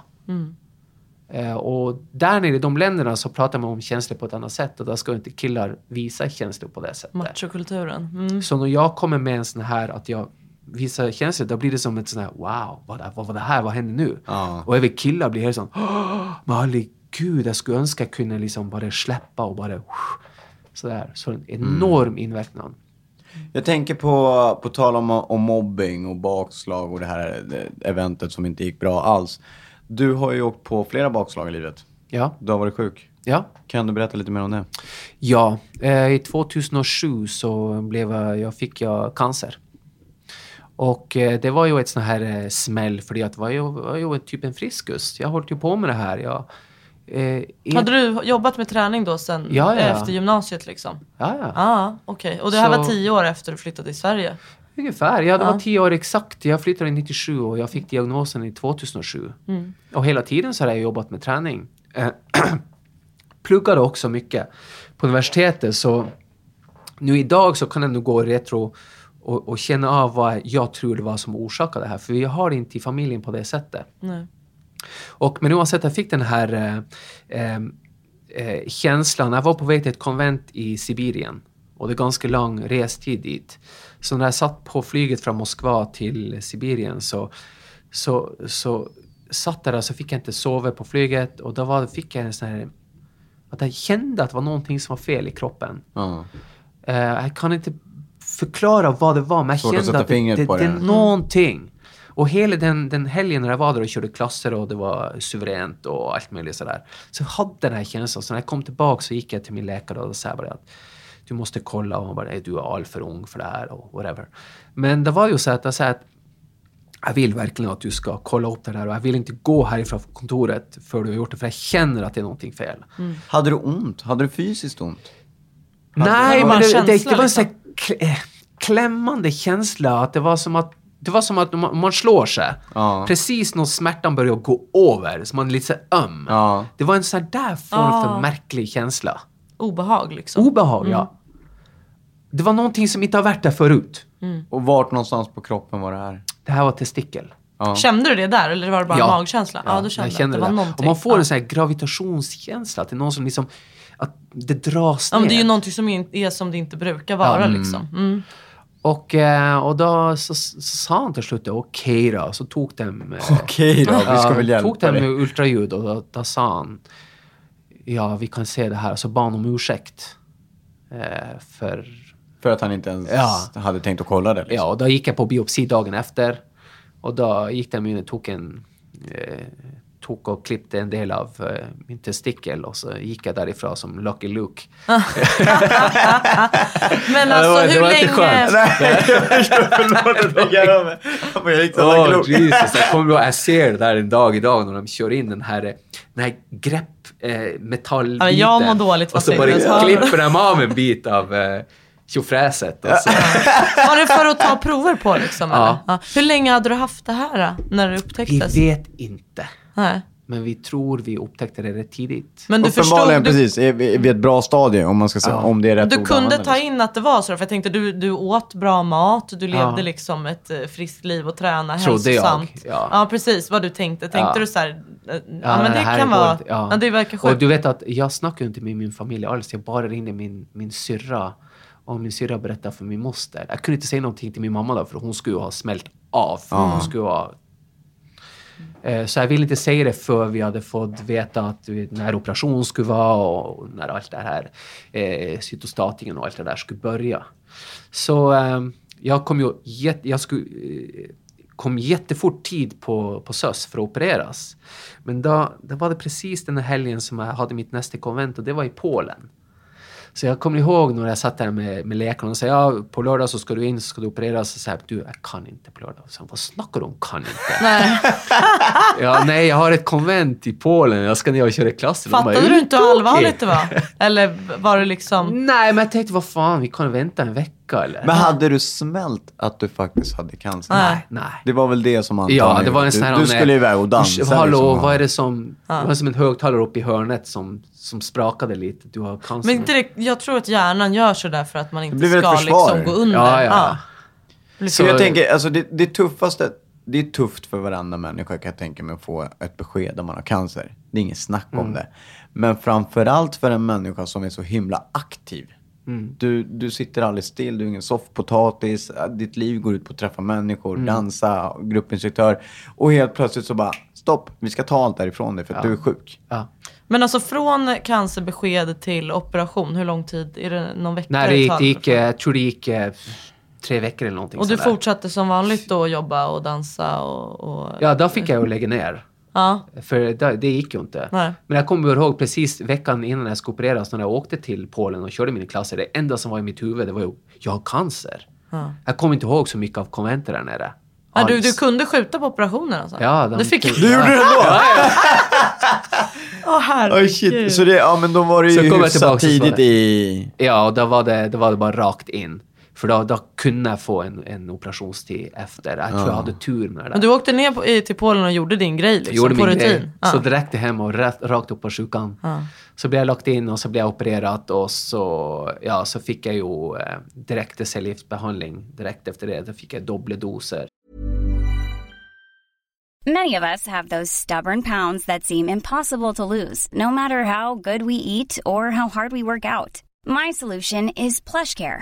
Eh, och där nere i de länderna så pratar man om känslor på ett annat sätt och där ska inte killar visa känslor på det sättet. Machokulturen. Mm. Så när jag kommer med en sån här att jag visar känslor, då blir det som ett sån här wow, vad, vad var det här, vad hände nu? Ja. Och även killar blir helt sån, "Åh, men herregud, jag skulle önska jag kunde liksom bara släppa och bara sådär. Så en enorm inverkan. Jag tänker på, på tal om, om mobbing och bakslag och det här eventet som inte gick bra alls. Du har ju åkt på flera bakslag i livet. Ja, Du har varit sjuk. ja. Kan du berätta lite mer om det? Ja, eh, i 2007 så blev jag, jag fick jag cancer. Och eh, det var ju ett sån här eh, smäll för det var ju, var ju typ en friskus. Jag har hållit ju på med det här. Jag, eh, är- Hade du jobbat med träning då sen Ja, ja. efter gymnasiet liksom? Ja, ja. Ja, okej. Och det här Så- var tio år efter du flyttade till Sverige? Ungefär. Ja, det var tio år exakt. Jag flyttade 97 och jag fick diagnosen i 2007. Och hela tiden så har jag jobbat med träning. Eh, pluggade också mycket på universitetet så nu idag så kan jag nog gå retro och, och känna av vad jag tror det var som orsakade det här. För vi har det inte i familjen på det sättet. Nej. Och, men oavsett, jag fick den här eh, eh, eh, känslan. Jag var på väg till ett konvent i Sibirien och det är ganska lång restid dit. Så när jag satt på flyget från Moskva till Sibirien så, så, så satt jag där så fick jag inte sova på flyget och då var, fick jag en sån här att jag kände att det var någonting som var fel i kroppen. Ja. Eh, jag kan inte förklara vad det var, men jag Svårt att kände sätta att det, det det. är någonting. Och hela den, den helgen när jag var där och körde klasser och det var suveränt och allt möjligt sådär. Så jag hade den här känslan. Så när jag kom tillbaka så gick jag till min läkare och sa bara att du måste kolla och han bara, "Nej, du är alltför ung för det här och whatever. Men det var ju så att jag sa att jag vill verkligen att du ska kolla upp det här och jag vill inte gå härifrån kontoret för du har gjort det för jag känner att det är någonting fel. Hade du ont? Hade du fysiskt ont? Nej, det men det, det, det var en sån liksom. här kl- eh, klämmande känsla. Att det var som att det var som att man, man slår sig. Ja. Precis när smärtan börjar gå över, så man är lite så öm. Ja. Det var en sån där form för märklig känsla. Obehag liksom? Obehag, ja. Det var någonting som inte har varit där förut. Och vart någonstans på kroppen var det här? Det här var testikel. Ja. Kände du det där eller var det bara Ja. magkänsla? Ja, du kände jag kände det var det. någonting. Och man får ja. en sån här gravitationskänsla. Är någon som liksom... Att det dras Ja, ner. men det är ju någonting som är som det inte brukar vara liksom. Mm. Och, eh, och då så, så sa han till slut okej då. Så tog de... eh, Okej då, vi ska väl hjälpa tog dem med ultraljud och då, då sa han ja, vi kan se det här. Så bad han om ursäkt. Eh, för, För att han inte ens Ja. hade tänkt att kolla det. Liksom. ja, och då gick jag på biopsi dagen efter. Och då gick de in och tog en... Eh, tog och klippte en del av eh, min testikel och så gick jag därifrån som Lucky Luke. Men alltså var- det hur var inte länge... skönt. Nej, jag förstår. Förlåt att jag garvar med. Jag gick så Åh, klok. Jesus. Jag kommer ihåg, jag ser det där en dag idag när de kör in den här, den här grepp eh, metallbiten. Ja, jag mår dåligt Och så bara klipper de av en bit av eh, tjofräset. Var det för att ta prover på liksom? Ja. Eller? Ja. Hur länge hade du haft det här då, när det Vi upptäcktes? vet inte. Nej. Men vi tror vi upptäckte det rätt tidigt. Men du Uppenbarligen förstod, du, precis, är vi är vi ett bra stadie om man ska säga, Ja. om det är rätt du kunde ta liksom. in att det var så, för jag tänkte du, du åt bra mat, du levde Ja. liksom ett eh, friskt liv och tränade Trodde jag, hälsosamt. ja. ja, precis vad du tänkte. Tänkte Ja. du så här, eh, ja, men det här kan vara, inte- ja. det verkar Och sjukt. du vet att jag snackar ju inte med min familj alls. Jag bara ringde min, min syrra. Och min syrra berättade för min moster. Jag kunde inte säga någonting till min mamma då, för hon skulle ju ha smält av. Hon skulle ha... Eh, så jag ville inte säga det för vi hade fått veta att när operationen skulle vara och när allt det här eh, cytostatingen och allt det där skulle börja. Så eh, jag kom ju jätte, jag skulle, eh, kom jättefort tid på, på SÖS för att opereras. Men då, då var det precis den här helgen som jag hade mitt nästa konvent och det var i Polen. Så jag kommer ihåg när jag satt där med, med läkaren och sa ja, på lördag så ska du in, så ska du opereras. Och så här, du, jag kan inte på lördag. Så han, vad snackar du om kan inte? Nej. ja, nej, jag har ett konvent i Polen, jag ska ner och köra bara, Fattade "Är du inte hur tokig?" allvarligt det var? Eller var det liksom... Nej, men jag tänkte vad fan, vi kan vänta en vecka eller? Men hade du smält att du faktiskt hade cancer? Nej. nej. Det var väl det som antagligen Ja, det var en du, sån här... du skulle iväg och dansa. Hallå, liksom. vad är det som... Det var som en högtalare uppe i hörnet som, som sprakade lite. Du har cancer. Men inte det, jag tror att hjärnan gör sådär för att man inte ska liksom gå under. Ja, ja. Blir Så Så- jag tänker, alltså det, det tuffaste, det är tufft för varenda människa kan jag tänka mig att få ett besked om man har cancer. Det är inget snack Mm. om det. Men framförallt för en människa som är så himla aktiv. Mm. Du, du sitter aldrig still, du är ingen soffpotatis, ditt liv går ut på att träffa människor, Mm. dansa, gruppinstruktör. Och helt plötsligt så bara, stopp, vi ska ta allt därifrån dig för att du är sjuk. Ja. Men alltså från cancerbesked till operation, hur lång tid? Är det någon vecka? Nej, det gick, det gick, eh, jag tror det gick eh, tre veckor eller någonting Och du fortsatte som vanligt då jobba och dansa och... och Ja, då fick jag ju lägga ner. Ja. För det, det gick ju inte. Nej. Men jag kommer ihåg precis veckan innan jag skulle opereras, när jag åkte till Polen och körde mina klasser. Det enda som var i mitt huvud, det var ju, jag har cancer. Jag kommer inte ihåg så mycket av konventet där nere. Ja, du, du kunde skjuta på operationen alltså? Ja, de- du fick... Du gjorde det ändå? Åh herregud. Oj shit, så det, ja men då var det Så ju kom jag hyfsat tidigt i... Ja, och då var det, då var det bara rakt in. För då, då kunde jag få en, en operationstid efter. Jag tror jag hade tur med det. Men du åkte ner på, i- till Polen och gjorde din grej liksom, gjorde på min rutin? grej. Ja. Så direkt hem och rätt, rakt upp på sjukan. Så blev jag lagt in och så blev jag opererad och så, ja, så fick jag ju eh, direkt cellgiftsbehandling. Direkt efter det då fick jag dubbla doser. Many of us have those stubborn pounds that seem impossible to lose, no matter how good we eat or how hard we work out. My solution is PlushCare.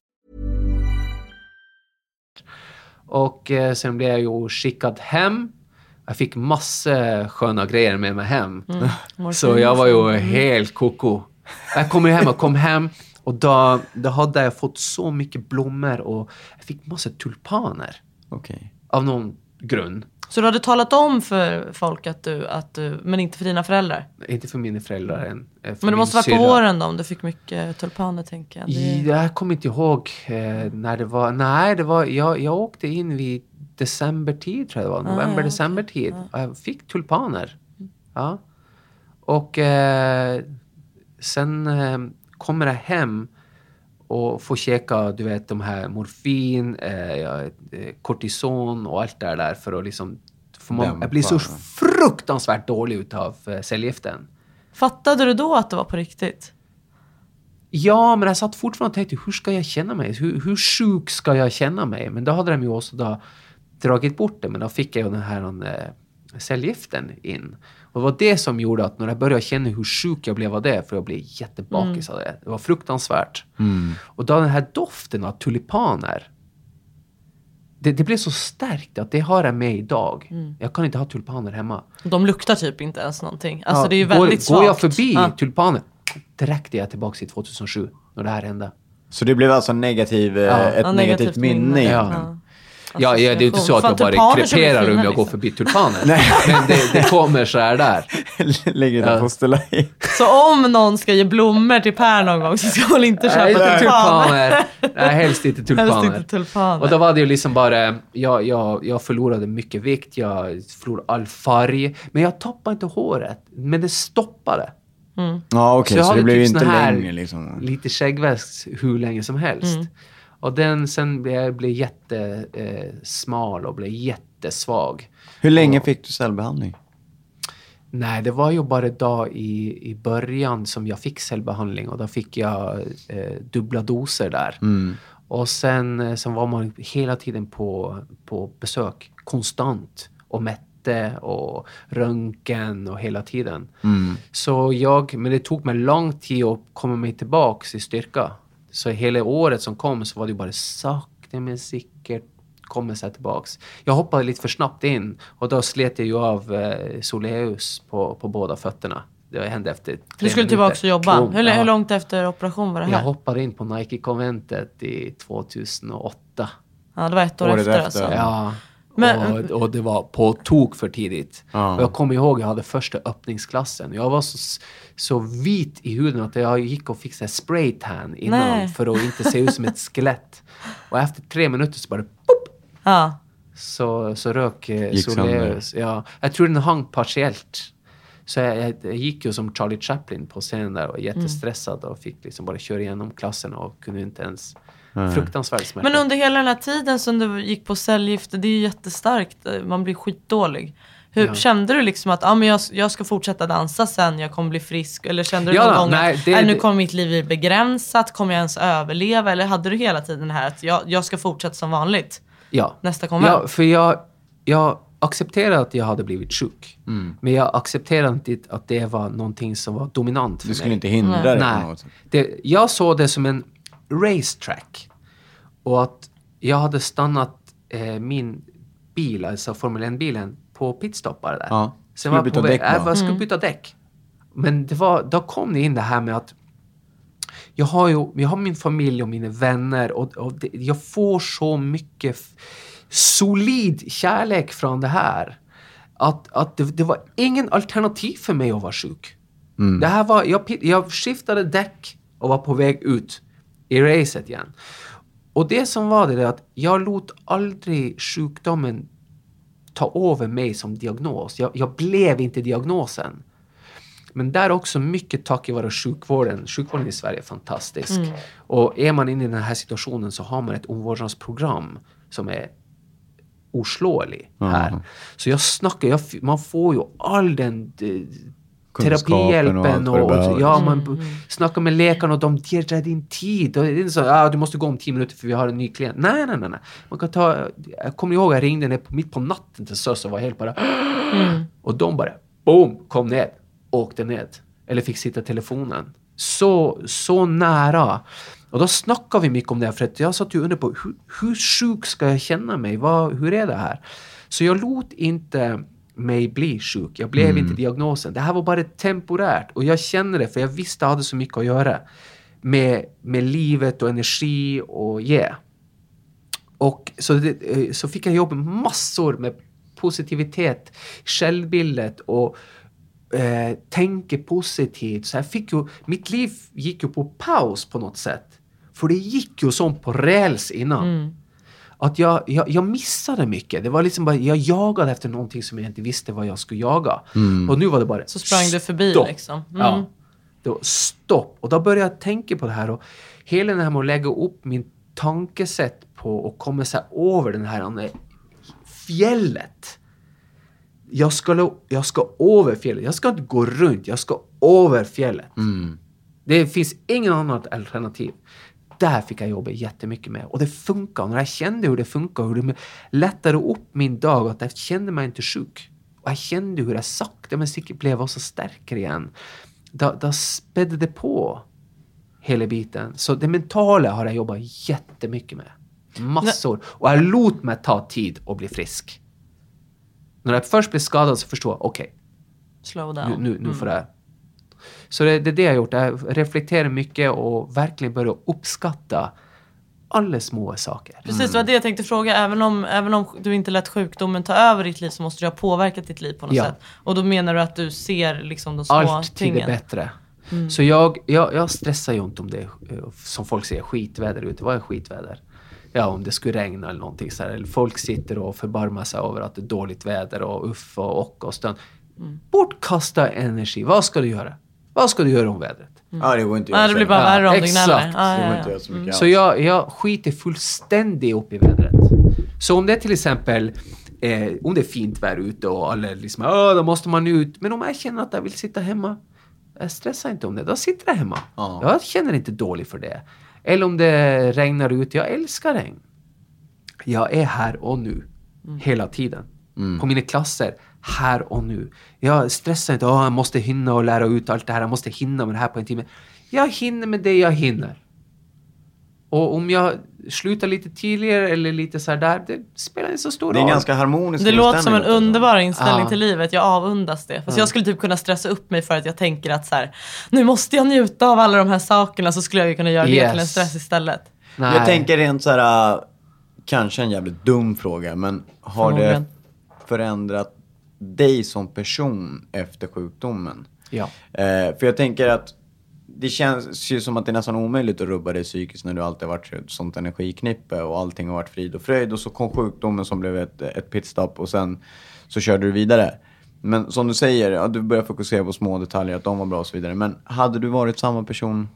Och eh, sen blev jag ju skickad hem. Jag fick massor sköna grejer med mig hem. Så jag var ju helt koko. Jag kom ju hem och kom hem och då, då hade jag fått så mycket blommor och jag fick massor tulpaner Okej. av någon grund. Så du hade talat om för folk att du, att du, men inte för dina föräldrar? Inte för mina föräldrar än. eh, för Men det måste vara på våren då om du fick mycket tulpaner tänker jag. Det... Jag kommer inte ihåg eh, när det var. Nej, det var, jag, jag åkte in vid decembertid tror jag det var. November, ja, decembertid. Och jag fick tulpaner. Ja. Och eh, sen eh, kommer jag hem och får käka, du vet, de här morfin, eh, eh, kortison och allt det där för att liksom... För man, jag blir så fruktansvärt dålig utav eh, cellgiften. Fattade du då att det var på riktigt? Ja, men jag satt fortfarande och tänkte, hur ska jag känna mig? Hur, hur sjuk ska jag känna mig? Men då hade de ju också då dragit bort det, men då fick jag ju den här äh, cellgiften in. Och det var det som gjorde att när jag började känna hur sjuk jag blev av det, för jag blev jättebakis av det. Det var fruktansvärt. Och då den här doften av tulipaner, det, det blev så starkt att det har jag med idag. Jag kan inte ha tulpaner hemma. De luktar typ inte ens någonting. Alltså Ja, det är ju går, väldigt svagt. Går jag förbi Ja. tulpaner, direkt är jag tillbaka till 2007, när det här hände. Så det blev alltså negativ, eh, Ja. ett Ja, negativt, minne minne. Ja. Ja, ja, det är inte så att jag bara kreperar om jag går liksom. förbi tulpaner. Men det, det kommer så här där. Lägger Ja. det på. Så om någon ska ge blommor till Per någon gång så ska hon inte köpa Nej, tulpaner. tulpaner. Nej, helst inte Helst tulpaner. inte tulpaner. Och då var det ju liksom bara, jag, jag, jag förlorade mycket vikt, jag förlorade all färg, men jag tappade inte håret. Men det stoppade. Ja, okej, jag så, hade det blev ju typ inte längre liksom. Lite skäggväxt hur länge som helst. Och den sen blev jag blev jättesmal eh, och blev jättesvag. Hur länge fick du cellbehandling? Nej, det var ju bara då i, i början som jag fick cellbehandling och då fick jag eh, dubbla doser där. Och sen, eh, sen var man hela tiden på, på besök, konstant och mätte och röntgen och hela tiden. Så jag, men det tog mig lång tid att komma mig tillbaks i styrka. Så hela året som kom så var det bara sakta men säkert kommer sig tillbaks. Jag hoppade lite för snabbt in och då slet jag ju av eh, soleus på, på båda fötterna. Det hände efter tre Du skulle tillbaka och jobba. Hur, Ja. hur långt efter operation var det Jag här? hoppade in på Nike-konventet i 2008. Ja, det var ett år Året efter, efter. alltså. Ja. Men- och, och det var på tok för tidigt. Ja. Och jag kommer ihåg jag hade första öppningsklassen. Jag var så, så vit i huden att jag gick och fick så här spray tan innan Nej. för att inte se ut som ett skelett. Och efter tre minuter så bara pop, Ja. så, så rök eh, Soleus. Ja, jag tror den hang partiellt. Så jag, jag, jag gick ju som Charlie Chaplin på scenen där och var jättestressad och fick liksom bara köra igenom klassen och kunde inte ens... Fruktansvärd smärta. Men under hela den här tiden som du gick på cellgifter, det är ju jättestarkt. Man blir skitdålig. Hur, Ja. Kände du liksom att ah, men jag, jag ska fortsätta dansa sen, jag kommer bli frisk? Eller kände du Ja, någon gång nej, att det- nej, nu kommer mitt liv bli begränsat? Kommer jag ens överleva? Eller hade du hela tiden det här att jag, jag ska fortsätta som vanligt? Ja. Nästa konvent? Ja, för jag, jag accepterade att jag hade blivit sjuk. Men jag accepterade inte att det var någonting som var dominant för Du skulle mig. inte hindra det på Nej. något sätt. Det, jag såg det som en racetrack. Och att jag hade stannat eh, min bil, alltså Formel 1-bilen, på pitstoppare där. Ja. Sen var byta på väg- däck bara? Jag skulle byta däck. Men det var, då kom det in det här med att jag har ju jag har min familj och mina vänner och, och det, jag får så mycket solid kärlek från det här. Att, att det, det var ingen alternativ för mig att vara sjuk. Det här var, jag, jag skiftade däck och var på väg ut i racet igen. Och det som var det är att jag låt aldrig sjukdomen ta över mig som diagnos. Jag, jag blev inte diagnosen. Men där också mycket tack vare sjukvården. Sjukvården i Sverige är fantastisk. Och är man inne i den här situationen så har man ett omvårdnadsprogram som är oslåelig här. Så jag snackar, jag, man får ju all den och terapihjälpen vad det och, behöver. ja, man b- snackar med läkarna och de ger din tid. Och det är inte så ah, du måste gå om tio minuter för vi har en ny klient. Nej, nej, nej. nej. Man kan ta, jag kommer ihåg jag ringde ner på, mitt på natten till SÖS och var helt bara och de bara boom, kom ned, åkte ned. Eller fick sitta i telefonen. Så, så nära. Och då snackade vi mycket om det, för att jag satt ju under på hur, hur sjuk ska jag känna mig? Vad, hur är det här? Så jag låt inte mig bli sjuk. Jag blev inte diagnosen. Det här var bara temporärt. Och jag kände det, för jag visste att jag hade så mycket att göra med, med livet och energi och yeah. Och så, det, eh, så fick jag jobba massor med positivitet, självbildet och eh, tänka positivt. Så jag fick ju, mitt liv gick ju på paus på något sätt. För det gick ju som på räls innan. Att jag, jag, jag missade mycket. Det var liksom bara, jag jagade efter någonting som jag inte visste vad jag skulle jaga. Och nu var det bara Så sprang du förbi stopp. liksom. Mm. Ja. Det var stopp. Och då började jag tänka på det här. Och hela det här med att lägga upp min tankesätt på och komma sig över den här andra fjället. Jag ska, jag ska över fjället. Jag ska inte gå runt. Jag ska över fjället. Det finns ingen annat alternativ. Där fick jag jobba jättemycket med. Och det funkar. När jag kände hur det funkar, hur det lättade upp min dag, att jag kände mig inte sjuk. Och jag kände hur jag sakta men säkert blev också starkare igen. Då, då spädde det på hela biten. Så det mentala har jag jobbat jättemycket med. Massor. Och jag låt mig ta tid att bli frisk. När jag först blev skadad så förstod jag, okej, Slow nu, down. nu, nu får jag... Så det, det är det jag har gjort. Jag reflekterar mycket och verkligen börjar uppskatta alla små saker. Precis, det var det jag tänkte fråga. Även om, även om du inte lät sjukdomen ta över ditt liv så måste du ha påverkat ditt liv på något Ja. sätt. Och då menar du att du ser liksom de små Allt till tingen. det bättre. Så jag, jag, jag stressar ju inte om det som folk säger, skitväder ute. Vad är skitväder? Ja, om det skulle regna eller någonting så här. Eller folk sitter och förbarmar sig över att det är dåligt väder och uff och och och stön. Bortkasta energi. Vad ska du göra? Vad ska du göra om vädret? Ja, det går inte att Ja, det så. blir bara Ja, värre om du exakt. gnäller. Ja, Det går ja, ja. så mycket Så jag, jag skiter fullständigt upp i vädret. Så om det är till exempel eh, om det är fint väder ute och alla liksom Åh, då måste man ut. Men om jag känner att jag vill sitta hemma, jag stressar inte om det. Då sitter jag hemma. Ja. Jag känner inte dåligt för det. Eller om det regnar ute, jag älskar regn. Jag är här och nu. Hela tiden. På mina klasser, här och nu. Jag stressar inte, Åh, jag måste hinna och lära ut allt det här, jag måste hinna med det här på en timme. Jag hinner med det jag hinner. Och om jag slutar lite tidigare eller lite så här där, det spelar inte så stor roll. Det är en ganska harmonisk Det låter som en underbar inställning Ja. till livet. Jag avundas det. Fast jag skulle typ kunna stressa upp mig för att jag tänker att så här, nu måste jag njuta av alla de här sakerna så skulle jag ju kunna göra det Yes. till en stress istället. Nej. Jag tänker rent så här, äh, kanske en jävligt dum fråga, men har det förändrat dig som person efter sjukdomen? Ja. Eh, för jag tänker att det känns ju som att det är nästan omöjligt att rubba dig psykiskt när du alltid har varit ett sånt energiknippe och allting har varit frid och fröjd och så kom sjukdomen som blev ett, ett pitstop och sen så körde du vidare. Men som du säger, ja, du börjar fokusera på små detaljer, att de var bra och så vidare. Men hade du varit samma person,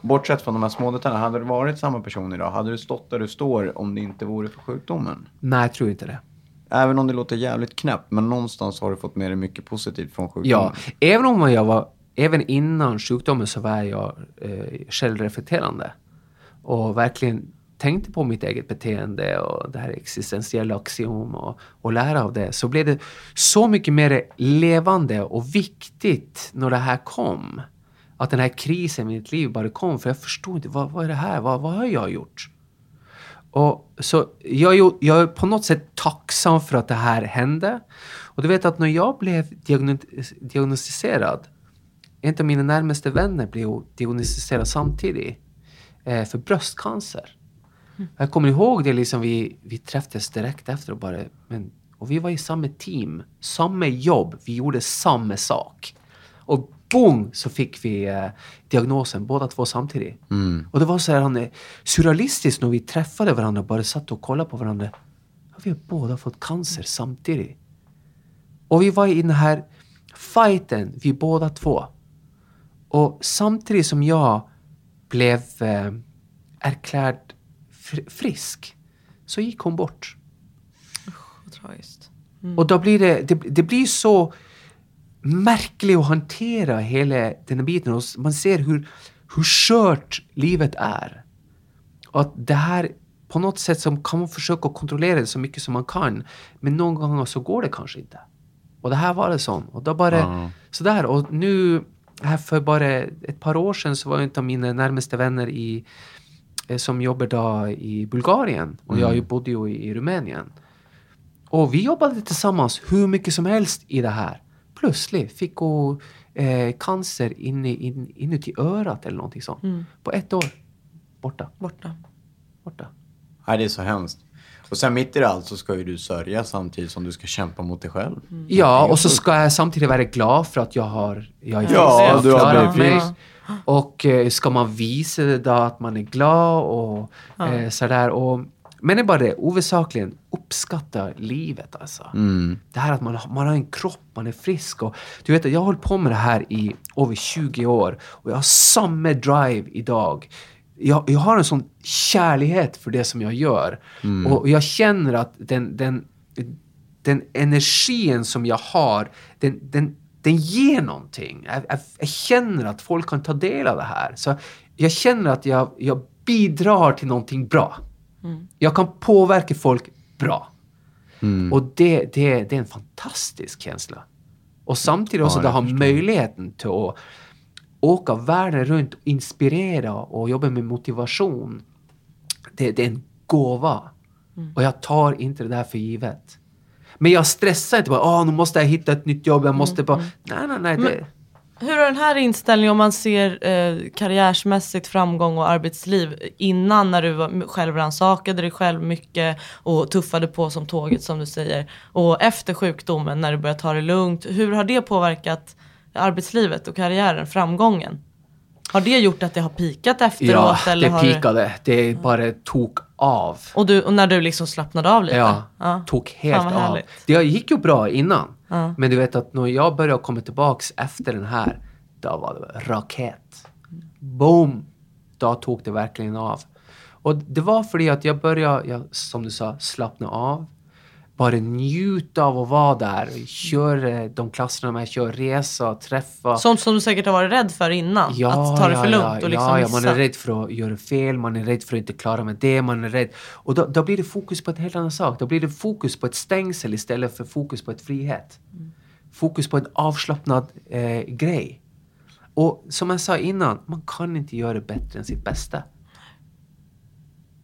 bortsett från de här små detaljerna, hade du varit samma person idag? Hade du stått där du står om det inte vore för sjukdomen? Nej, jag tror inte det. Även om det låter jävligt knäppt, men någonstans har du fått med dig mycket positivt från sjukdomen. Ja, även om jag var, även innan sjukdomen så var jag eh, självreflekterande. Och verkligen tänkte på mitt eget beteende och det här existentiella axiom och, och lära av det. Så blev det så mycket mer levande och viktigt när det här kom. Att den här krisen i mitt liv bara kom. För jag förstod inte, vad, vad är det här? Vad, vad har jag gjort? Och så jag, är jag är på något sätt tacksam för att det här hände. Och du vet att när jag blev diagno- diagnostiserad, en av mina närmaste vänner blev diagnostiserad samtidigt eh, för bröstcancer. Jag kommer ihåg det, liksom vi, vi träffades direkt efter och bara, men, och vi var i samma team, samma jobb, vi gjorde samma sak. Och boom så fick vi eh, diagnosen båda två samtidigt. Och det var så här han, surrealistiskt när vi träffade varandra och bara satt och kollade på varandra. Ja, vi har båda fått cancer samtidigt. Och vi var i den här fighten, vi båda två. Och samtidigt som jag blev eh, erklärd fr- frisk så gick hon bort. Vad tragiskt. Och då blir det, det, det blir så märkligt att hantera hela den här biten. Och man ser hur, hur skört livet är. Och att det här på något sätt som kan man försöka kontrollera det så mycket som man kan. Men någon gång så går det kanske inte. Och det här var det sån. Och då bara Ja. sådär. Och nu, här för bara ett par år sedan så var en av mina närmaste vänner i, eh, som jobbar då i Bulgarien. Och jag ju bodde ju i Rumänien. Och vi jobbade tillsammans hur mycket som helst i det här. Plötsligt fick hon eh, cancer inne, in, inuti örat eller någonting sånt. På ett år. Borta. Borta. Borta. Nej, det är så hemskt. Och sen mitt i det allt så ska ju du sörja samtidigt som du ska kämpa mot dig själv. Ja, och så ska jag samtidigt vara glad för att jag har... Jag är Ja, du har blivit frisk. Och eh, ska man visa det då att man är glad och eh, sådär. Och, men det är bara det, ovesakligen uppskatta livet alltså. Det här att man, har- man har en kropp, man är frisk. Och, du vet, jag har hållit på med det här i över 20 år och jag har samma drive idag. Jag, jag har en sån kärlighet för det som jag gör. Och jag känner att den, den, den energin som jag har, den, den, den ger någonting. Jag, jag, jag känner att folk kan ta del av det här. Så jag känner att jag, jag bidrar till någonting bra. Jag kan påverka folk bra. Och det, det, det är en fantastisk känsla. Och samtidigt också Ja, att ha möjligheten till att åka världen runt och inspirera och jobba med motivation. Det, det är en gåva. Och jag tar inte det där för givet. Men jag stressar inte bara, åh nu måste jag hitta ett nytt jobb, jag måste bara... Nej, nej, nej. Det, Hur har den här inställningen om man ser eh, karriärsmässigt framgång och arbetsliv innan när du var självrannsakade dig själv mycket och tuffade på som tåget som du säger och efter sjukdomen när du började ta det lugnt. Hur har det påverkat arbetslivet och karriären, framgången? Har det gjort att det har pikat efteråt? Ja, eller det har pikade. Det bara tog av. Och, du, och när du liksom slappnade av lite? Ja, tog helt av. härligt. Det gick ju bra innan. Ja. Men du vet att när jag började komma tillbaks efter den här, då var det raket. Boom! Då tog det verkligen av. Och det var för att jag började, jag, som du sa, slappna av. Bara njuta av att vara där. Kör eh, de klasserna med, kör resa, träffa. Sånt som du säkert har varit rädd för innan? att ta det för lugnt ja, och liksom ja, ja, man är rädd för att göra fel, man är rädd för att inte klara med det, man är rädd. Och då, då blir det fokus på en helt annan sak. Då blir det fokus på ett stängsel istället för fokus på ett frihet. Fokus på en avslappnad eh, grej. Och som jag sa innan, man kan inte göra bättre än sitt bästa.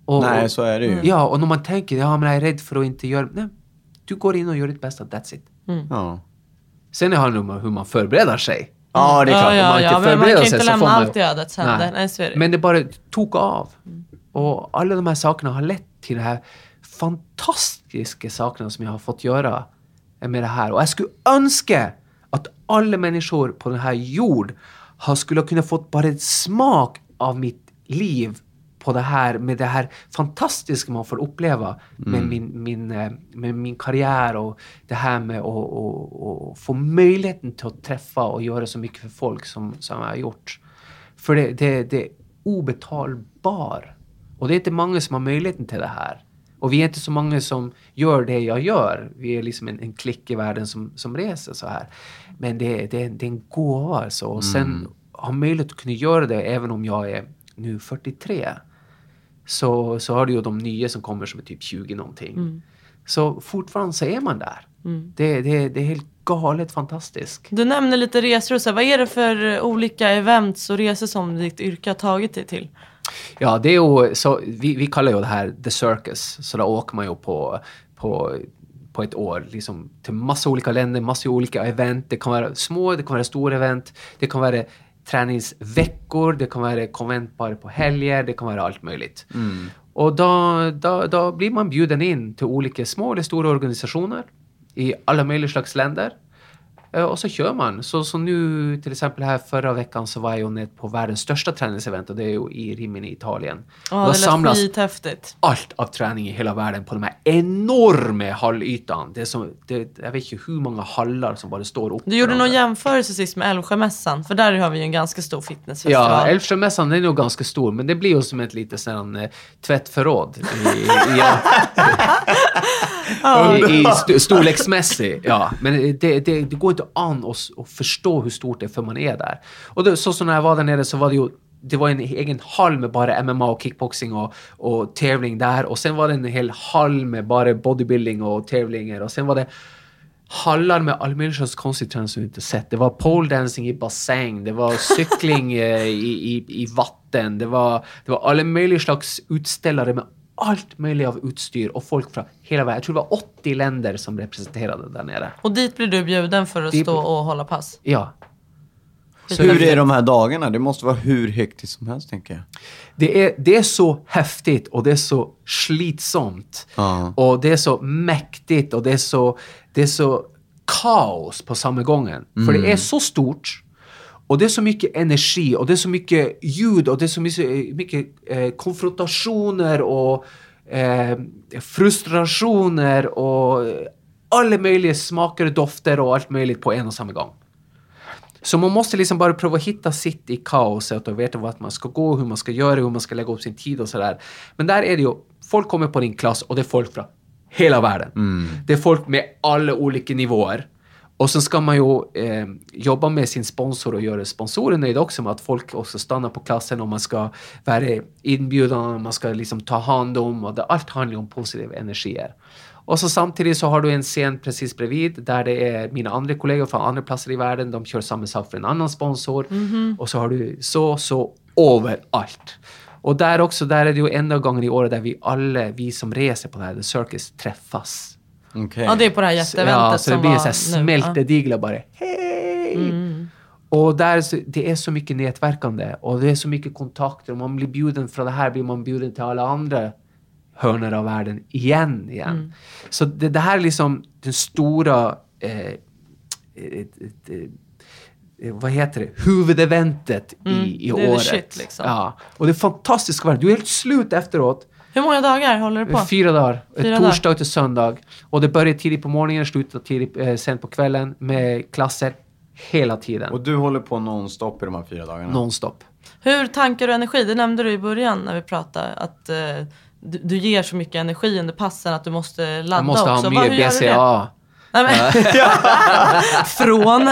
Och, Nej, så är det ju. Ja, och när man tänker, ja men jag är rädd för att inte göra... Nej, du går in och gör ditt bästa, that's it. Ja. Sen handlar det hur man förbereder sig. Ja, det är klart. Ja, Om man ja, inte ja, men man förbereder kan sig inte så lämna man- allt i ödets händer. Nej, är. Men det bara tog av. Och alla de här sakerna har lett till de här fantastiska sakerna som jag har fått göra med det här. Och jag skulle önska att alla människor på den här jord har skulle kunna fått bara en smak av mitt liv på det här, med det här fantastiska man får uppleva med, min, min, eh, med min karriär och det här med att och, och få möjligheten till att träffa och göra så mycket för folk som, som jag har gjort. För det, det, det är obetalbar. Och det är inte många som har möjligheten till det här. Och vi är inte så många som gör det jag gör. Vi är liksom en, en klick i världen som, som reser så här. Men det, det, det är en gåva alltså. Och sen ha möjlighet att kunna göra det även om jag är nu 43. Så, så har du ju de nya som kommer som är typ 20 någonting. Så fortfarande så är man där. Det, det, det är helt galet fantastiskt. Du nämner lite resor och så. Vad är det för olika events och resor som ditt yrke har tagit dig till? Ja, det är ju, så vi, vi kallar ju det här the circus. Så då åker man ju på, på, på ett år liksom, till massa olika länder, massa olika event. Det kan vara små, det kan vara stora event. Det kan vara träningsveckor, det kan vara konvent bara på helger, det kan vara allt möjligt. Och då, då, då blir man bjuden in till olika små eller stora organisationer i alla möjliga slags länder. Eh, Och så kör man. Så, så nu till exempel här förra veckan så var jag nere på världens största träningsevent och det är ju i Rimini i Italien. Ja, Då det samlas skithäftigt. allt av träning i hela världen på de här enorma hallytan. Det är som, det, jag vet inte hur många hallar som bara står upp. Du gjorde någon jämförelse sist med Älvsjömässan, för där har vi ju en ganska stor fitnessfestival. Ja, Älvsjömässan den är nog ganska stor, men det blir ju som ett litet sån, eh, tvättförråd i, i, i, i st storleksmässig. Ja, men det, det, det går inte an att, att förstå hur stort det är för man är där. Och då, så, så när jag var där nere så var det ju det var en egen hall med bara MMA och kickboxing och, och tävling där. Och sen var det en hel hall med bara bodybuilding och tävlingar. Och sen var det hallar med all slags konstig träning som vi inte sett. Det var pole dancing i bassäng, det var cykling eh, i, i, i vatten, det var, det var alla möjliga slags utställare med allt möjligt av utstyr och folk från hela världen. Jag tror det var 80 länder som representerade där nere. Och dit blir du bjuden för att Det- stå och hålla pass. Ja. Så hur är de här dagarna? Det måste vara hur hektiskt som helst, tänker jag. Det är, det är så häftigt och det är så slitsamt. Ja. Och det är så mäktigt och det är så, det är så kaos på samma gången. För det är så stort. Och det är så mycket energi och det är så mycket ljud och det är så mycket, mycket eh, konfrontationer och eh, frustrationer och alla möjliga smaker och dofter och allt möjligt på en och samma gång. Så man måste liksom bara prova hitta sitt i kaoset och veta vart man ska gå, hur man ska göra, hur man ska lägga upp sin tid och sådär. Men där är det ju, folk kommer på din klass och det är folk från hela världen. Det är folk med alla olika nivåer. Och sen ska man ju eh, jobba med sin sponsor och göra sponsoren nöjda också med att folk också stannar på klassen och man ska vara inbjudan och man ska liksom ta hand om och det, allt handlar om positiva energier. Och så samtidigt så har du en scen precis bredvid där det är mina andra kollegor från andra platser i världen. De kör samma sak för en annan sponsor. Och så har du så, så överallt. Och där också, där är det ju enda gången i året där vi alla, vi som reser på det här The Circus, träffas. Okej. Ja, det är på det här jätteeventet Ja, så det blir så smältedigla bara. Hej! Och där, så- det är så mycket nätverkande och det är så mycket kontakter. Om man blir bjuden från det här blir man bjuden till alla andra hörnor av världen igen. igen. Så det, det här är liksom den stora eh, ett, ett, eh, vad heter det, huvudeventet i, i det året. shit, liksom. Ja. Och det är fantastiskt att vara. Du är helt slut efteråt. Hur många dagar håller du på? Fyra dagar. Fyra Fyra torsdag till söndag. Och det börjar tidigt på morgonen, slutar tidigt, eh, sen på kvällen med klasser hela tiden. Och du håller på nonstop i de här fyra dagarna? Nonstop. Hur tankar du energi? Det nämnde du i början när vi pratade. Att eh, du, du ger så mycket energi under passen att du måste ladda Jag måste också. ha Vad- mer hur gör du det? BCA. Nej, men, Från?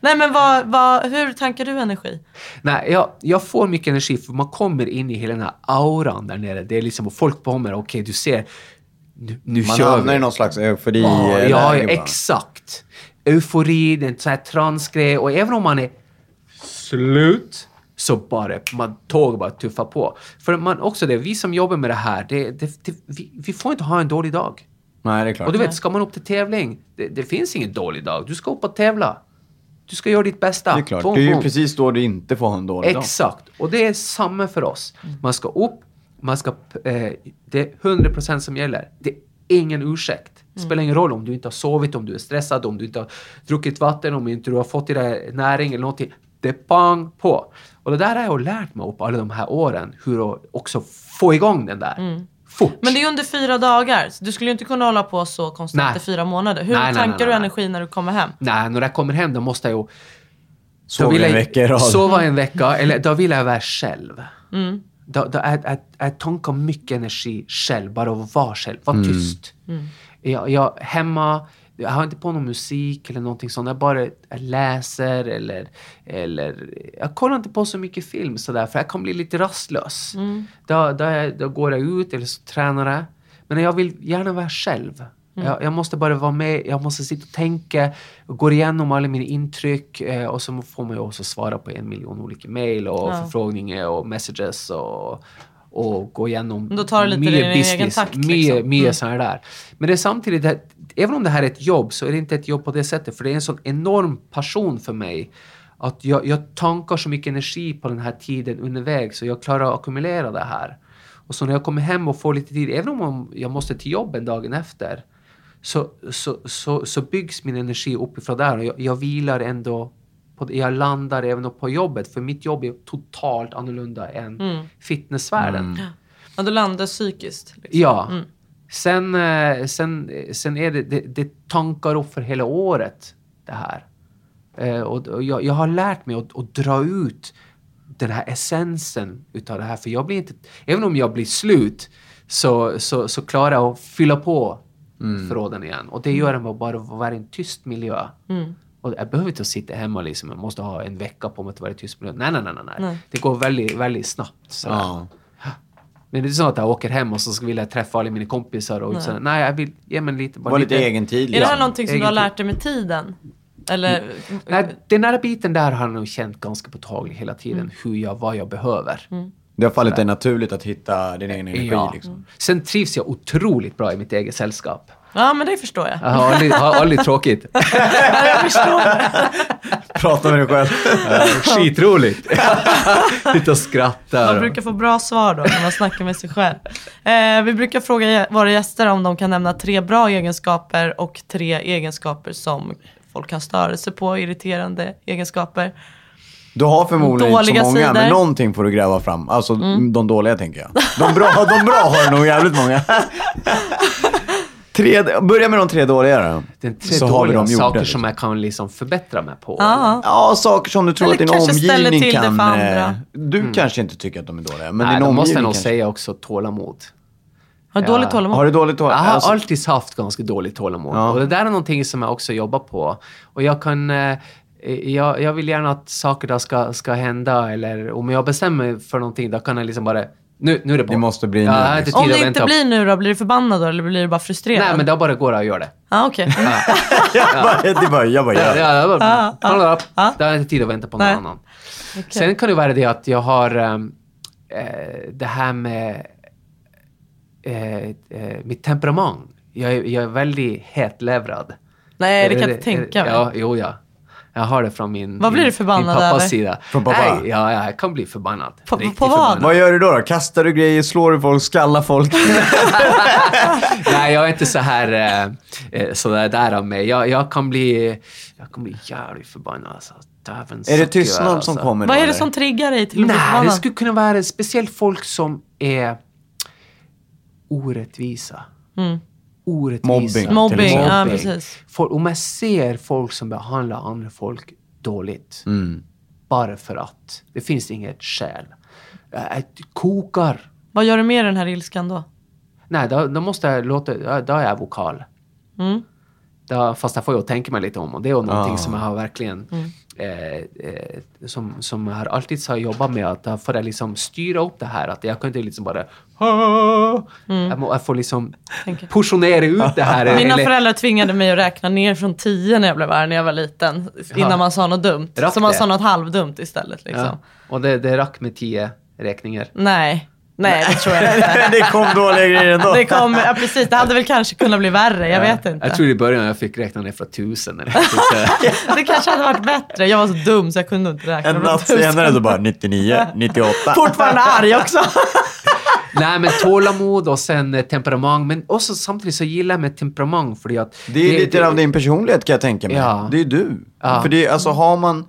Nej, men vad, vad, hur tankar du energi? Nej, jag, jag får mycket energi för man kommer in i hela den här auran där nere. Det är liksom, och folk kommer, okej du ser, nu, nu Man kör hamnar vi. i någon slags eufori. Ja, ja, exakt. Eufori, den sån här transgrej och även om man är slut så bara, man tåg bara tuffa på. För man också det, vi som jobbar med det här, det, det, det, vi, vi får inte ha en dålig dag. Nej, det är klart. Och du vet, ska man upp till tävling, det, det finns ingen dålig dag. Du ska upp och tävla. Du ska göra ditt bästa. det är klart. Boom, det är ju precis då du inte får ha en dålig dag. Exakt. Och det är samma för oss. Man ska upp, man ska, eh, det är 100% som gäller. Det är ingen ursäkt. Det spelar ingen roll om du inte har sovit, om du är stressad, om du inte har druckit vatten, om inte du har fått i dig näring eller någonting. Det är pang på. Och det där har jag lärt mig upp alla de här åren, hur att också få igång den där. Fort. Men det är under fyra dagar. Så du skulle ju inte kunna hålla på så konstant Nej. i fyra månader. Hur Nej, nej, tankar nej, du nej. energi när du kommer hem? Nej, när jag kommer hem då måste jag ju Sov vill en jag- vecka i rad. Sova en vecka, eller då vill jag vara själv. Mm. Då, då är, är, är tankar mycket energi själv, bara att vara själv, vara tyst. Mm. Jag, jag, hemma, jag har inte på någon musik eller någonting sånt, jag bara jag läser eller, eller jag kollar inte på så mycket film sådär för jag kan bli lite rastlös. Mm. Då, då, då går jag ut eller så tränar jag. Men jag vill gärna vara själv. Mm. Jag, jag måste bara vara med, jag måste sitta och tänka, och gå igenom alla mina intryck eh, och så får man ju också svara på en miljon olika mail och Ja. förfrågningar och messages och, och gå igenom då tar lite din egen takt, mycket, liksom. mycket Mm. så här där. Men det är samtidigt, det, även om det här är ett jobb så är det inte ett jobb på det sättet för det är en sån enorm passion för mig att jag, jag tankar så mycket energi på den här tiden underväg så jag klarar att ackumulera det här. Och så när jag kommer hem och får lite tid, även om jag måste till jobbet dagen efter, så, så, så, så byggs min energi uppifrån där och jag, jag vilar ändå på, jag landar även på jobbet för mitt jobb är totalt annorlunda än Mm. fitnessvärlden. Ja, du landar psykiskt. Liksom. Ja. Mm. Sen, eh, sen, sen är det, det, det tankar upp för hela året det här. Eh, och, och jag, jag har lärt mig att, att dra ut den här essensen utav det här. För jag blir inte, även om jag blir slut så, så, så klarar jag att fylla på förråden igen. Och det gör jag med att bara vara i en tyst miljö. Mm. Och jag behöver inte sitta hemma liksom, jag måste ha en vecka på mig att vara tyst. Nej, nej, nej, nej. nej. Det går väldigt, väldigt snabbt. Ja. Men det är så att jag åker hem och så ska vill jag träffa alla mina kompisar och Nej. nej, nej jag vill ge mig lite... Bara Var lite egen tid. Är det liksom. här någonting som du har lärt dig med tiden? Eller? Nej, den här biten där har jag nog känt ganska påtagligt hela tiden, Mm. hur jag, vad jag behöver. Det har fallit dig naturligt att hitta din egen energi. Ja. Liksom. Sen trivs jag otroligt bra i mitt eget sällskap. Ja men det förstår jag. Har aldrig, har aldrig tråkigt. jag förstår. Prata med dig själv. Skitroligt! Sitta och skratta. Man brukar få bra svar då när man snackar med sig själv. Eh, vi brukar fråga våra gäster om de kan nämna tre bra egenskaper och tre egenskaper som folk kan störa sig på, irriterande egenskaper. Du har förmodligen inte Dåliga så många, sidor. men någonting får du gräva fram. Alltså de dåliga tänker jag. De bra, de bra har du nog jävligt många. tre, börja med de tre dåliga då. Den tre Så har vi dåliga gjorda, saker liksom. som jag kan liksom förbättra mig på. Ja. Ja, saker som du tror Eller att din omgivning till det kan... andra. eh, Du kanske inte tycker att de är dåliga, men Nej, din då måste jag omgivning nog kanske. säga också tålamod. Har du dåligt tålamod? Har du dåligt Jag tålamod? har Alltså, alltid haft ganska dåligt tålamod. Ja. Och det där är någonting som jag också jobbar på. Och jag kan... Eh, jag, jag vill gärna att saker där ska, ska hända eller om jag bestämmer mig för någonting då kan jag liksom bara... Nu, nu är det på. Det måste bli ja, nu, inte liksom. Om det att inte blir nu då, blir du förbannad då eller blir du bara frustrerad? Nej, men då bara går jag och gör det. Ja okej. jag bara, det jag bara Ja, gör det. ja, jag bara, upp. ja. Då har inte tid att vänta på någon Nej. annan. Sen kan det vara det att jag har eh, det här med eh, mitt temperament. Jag, är- jag är väldigt hetlevrad. Nej det kan jag inte tänka mig. Ja, jo ja. Jag har det från min, Vad blir du förbannad min pappas över? sida. Från pappa? Nej, ja, ja, jag kan bli förbannad. På- Riktigt på vad? förbannad. Vad gör du då, då? Kastar du grejer, slår du folk, skallar folk? Nej, jag är inte så här eh, eh, så där, av mig. Jag, jag, kan bli, jag kan bli jävligt förbannad. Alltså. Är det tystnad alltså. som kommer Vad då, är det eller? som triggar dig till att bli Nej, det förbannad? skulle kunna vara speciellt folk som är orättvisa. Mm. Orättvisa. Mobbing. till Mobbing, ja precis. Folk, om jag ser folk som behandlar andra folk dåligt, Mm. bara för att. Det finns inget skäl. Jag kokar. Vad gör du med den här ilskan då? Nej, då, då måste jag låta... Då är jag vokal. Mm. Då, fast jag får ju tänka mig lite om och det är någonting Ah. som jag har verkligen Mm. Eh, eh, som, som har alltid så jobbat med att jag får jag liksom styra upp det här att jag kan inte liksom bara "Ah." jag, må, jag får liksom Mm. Portionera ut det här. Mina eller- föräldrar tvingade mig att räkna ner från 10 när jag blev arg när jag var liten. Innan Ja. man sa något dumt. Rack Så man det. sa något halvdumt istället. Liksom. ja. Och det, det rack med tio räkningar. Nej. Nej, det tror jag inte. det kom dåliga grejer ändå. Det kom, ja precis, det hade väl kanske kunnat bli värre, jag vet inte. Jag tror i början jag fick räkna ner från tusen. Eller så. Det kanske hade varit bättre. Jag var så dum så jag kunde inte räkna. En från natt senare så bara 99, 98. Fortfarande arg också. Nej men tålamod och sen eh, temperament. Men också samtidigt så gillar jag med temperament för att... Det är lite av din personlighet kan jag tänka mig. Ja. Det är du. Ja. För det är, alltså har man,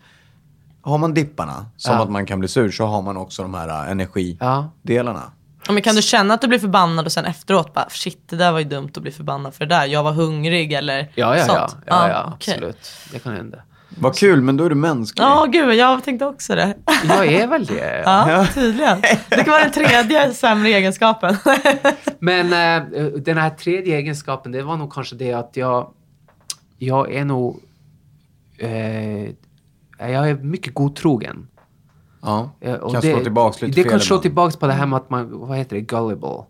har man dipparna, som Ja. att man kan bli sur, så har man också de här äh, energidelarna. Ja. Ja, men kan du känna att du blir förbannad och sen efteråt bara shit det där var ju dumt att bli förbannad för det där. Jag var hungrig eller Ja, ja, ja. sånt. ja, ja okej. absolut. Det kan hända. Vad kul, men då är du mänsklig. Ja, gud, jag tänkte också det. Jag är väl det. Ja, tydligen. Det kan vara den tredje sämre egenskapen. Men eh, den här tredje egenskapen, det var nog kanske det att jag, jag är nog... Eh, jag är mycket godtrogen. Ja. Eh, och Kan det, slå tillbaks lite Det kan slå ibland. tillbaks på det här med att man, vad heter det, gullible.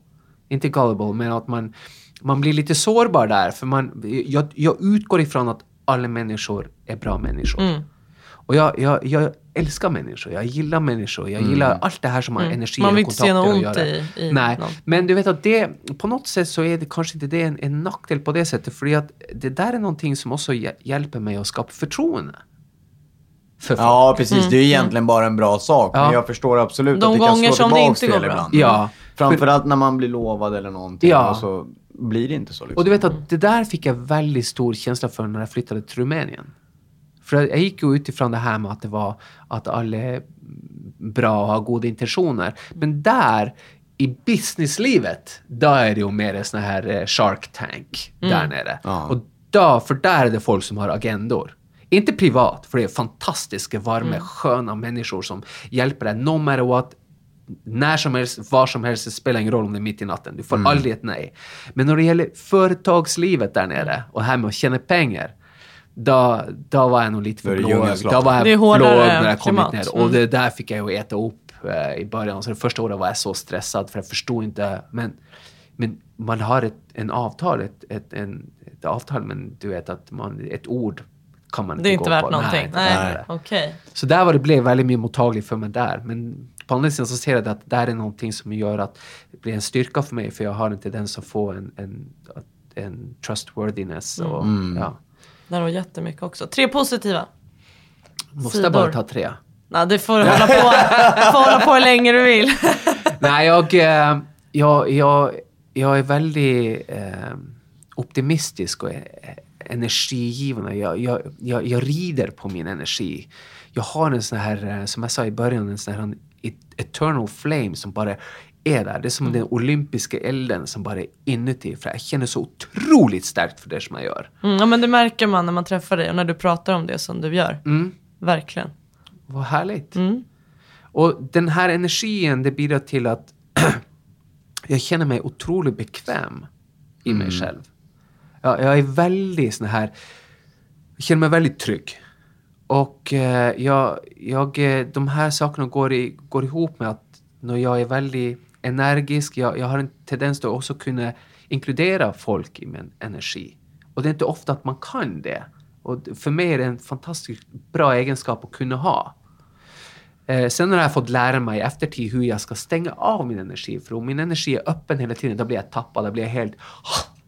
Inte gullible, men att man, man blir lite sårbar där. För man, jag, jag utgår ifrån att alla människor är bra människor. Mm. Och jag, jag, jag älskar människor, jag gillar människor, jag gillar allt det här som har Mm. energi Man och vill inte se kontakter något att ont göra. i- i Nej, någon. men du vet att det, på något sätt så är det kanske inte det en, en nackdel på det sättet. För att det där är någonting som också hj- hjälper mig att skapa förtroende. För folk. Ja, precis. Det är egentligen bara en bra sak. Men Ja. jag förstår absolut De att det kan gånger slå som det inte går bra. ibland. Ja. Framförallt när man blir lovad eller någonting. Ja. Och så blir det inte så. Liksom. Och du vet att det där fick jag väldigt stor känsla för när jag flyttade till Rumänien. För jag gick ju utifrån det här med att det var att alla är bra och har goda intentioner. Men där, i businesslivet, där är det ju mer en sån här eh, shark tank där nere. Ja. Och då, för där är det folk som har agendor. Inte privat, för det är fantastiska, varma, sköna människor som hjälper dig no matter what. När som helst, var som helst, det spelar ingen roll om det är mitt i natten. Du får Mm. aldrig ett nej. Men när det gäller företagslivet där nere och här med att tjäna pengar, då, då var jag nog lite för blåögd. Då var jag blåögd när jag kom hit ner. Mm. Och det där fick jag ju äta upp eh, i början. Så det första året var jag så stressad för jag förstod inte. Men, men man har ett en avtal, ett, ett, en, ett avtal, men du vet att man, ett ord kan man Det är inte inte gå värt på. någonting. inte Nej, värt det. okej. Så där var det blev väldigt mer mottagligt för mig där. Men på andra sidan så ser jag att det där är någonting som gör att det blir en styrka för mig för jag har en tendens att få en, en, en trustworthiness. Och, Mm. ja. Det var jättemycket också. Tre positiva. Måste Sidor. jag bara ta tre? Nej, det får du hålla på, du får hålla på hur länge du vill. Nej, jag, eh, jag, jag, jag är väldigt eh, optimistisk och eh, energigivande. Jag, jag, jag, jag rider på min energi. Jag har en sån här, eh, som jag sa i början, en sån här et- eternal flame som bara är där. Det är som den olympiska elden som bara är inuti. För jag känner så otroligt starkt för det som jag gör. Mm, ja, men det märker man när man träffar dig och när du pratar om det som du gör. Mm. Verkligen. Vad härligt. Mm. Och den här energin, det bidrar till att jag känner mig otroligt bekväm i mig själv. Jag, jag är väldigt sån här, jag känner mig väldigt trygg. Och eh, jag, jag, eh, de här sakerna går, i, går ihop med att när jag är väldigt energisk, jag, jag har en tendens att också kunna inkludera folk i min energi. Och det är inte ofta att man kan det. Och för mig är det en fantastiskt bra egenskap att kunna ha. Eh, sen har jag fått lära mig i eftertid hur jag ska stänga av min energi. För om min energi är öppen hela tiden, då blir jag tappad, då blir jag helt...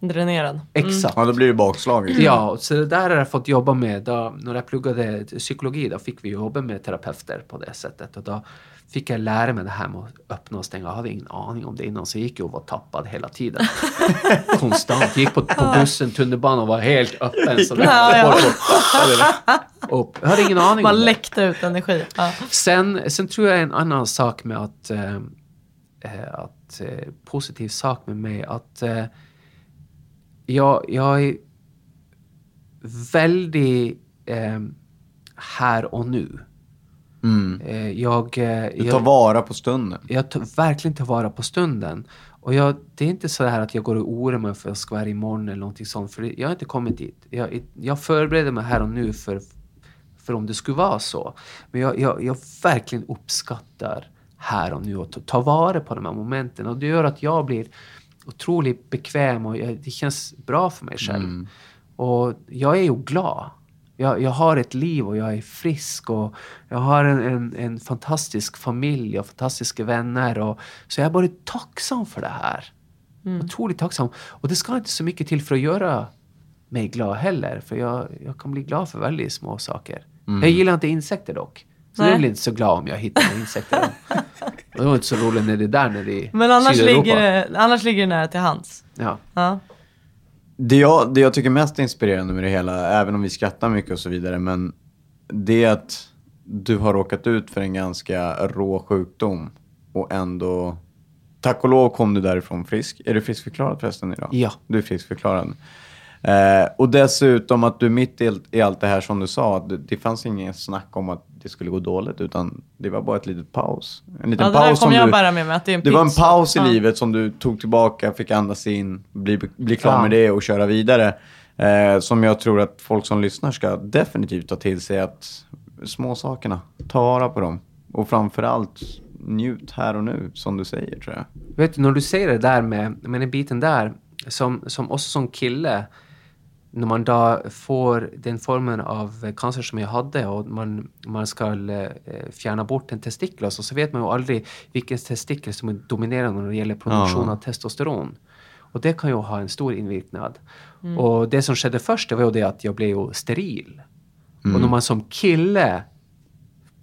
Dränerad. Exakt. Ja, då blir det bakslag. Ja, så det där har jag fått jobba med. Då, när jag pluggade psykologi då fick vi jobba med terapeuter på det sättet. Och då fick jag lära mig det här med att öppna och stänga. Jag hade ingen aning om det innan så jag gick ju och var tappad hela tiden. Konstant. Gick på, på bussen, tunnelbanan och var helt öppen. Så Ja, ja. Och jag hade ingen aning Man om det. läckte ut energi. Ja. Sen, sen tror jag en annan sak med att, eh, att eh, positiv sak med mig att eh, jag, jag är väldigt eh, här och nu. Eh, jag, eh, Mm. Du jag, tar vara på stunden. jag tar verkligen tar vara på stunden. Och jag, det är inte så här att jag går och oroar mig för att jag ska vara imorgon eller någonting sånt. För jag har inte kommit dit. Jag, jag förbereder mig här och nu för, för om det skulle vara så. Men jag, jag, jag verkligen uppskattar här och nu och ta, ta vara på de här momenten. Och det gör att jag blir otroligt bekväm och jag, det känns bra för mig själv. Och jag är ju glad. Jag, jag har ett liv och jag är frisk och jag har en, en, en fantastisk familj och fantastiska vänner. Och, så jag är bara tacksam för det här. Otroligt tacksam. Och det ska inte så mycket till för att göra mig glad heller. För jag, jag kan bli glad för väldigt små saker. Jag gillar inte insekter dock. Så Nej. jag blir inte så glad om jag hittar insekter. Det var inte så roligt när det är där nere i Men annars Sydeuropa. ligger, det, annars ligger det nära till hands. Ja. Ja. Det jag, det jag tycker är mest inspirerande med det hela, även om vi skrattar mycket och så vidare, men det är att du har råkat ut för en ganska rå sjukdom och ändå, tack och lov kom du därifrån frisk. Är du friskförklarad förresten idag? Ja. Du är friskförklarad. Eh, och dessutom att du mitt i, i allt det här som du sa, att det, det fanns ingen snack om att det skulle gå dåligt, utan det var bara ett litet paus. En liten Ja, paus som jag du, bära med mig. Att det, är en det var en paus i Ja. livet som du tog tillbaka, fick andas in, bli, bli klar Ja. med det och köra vidare. Eh, som jag tror att folk som lyssnar ska definitivt ta till sig att små sakerna, ta vara på dem. Och framförallt njut här och nu, som du säger tror jag. Vet du, när du säger det där med, med den biten där, som, som också som kille, när man då får den formen av cancer som jag hade och man, man ska eh, fjärna bort en testikel så, så vet man ju aldrig vilken testikel som är dominerande när det gäller produktion Ja. av testosteron. Och det kan ju ha en stor inverkan. Och det som skedde först det var ju det att jag blev ju steril. Och när man som kille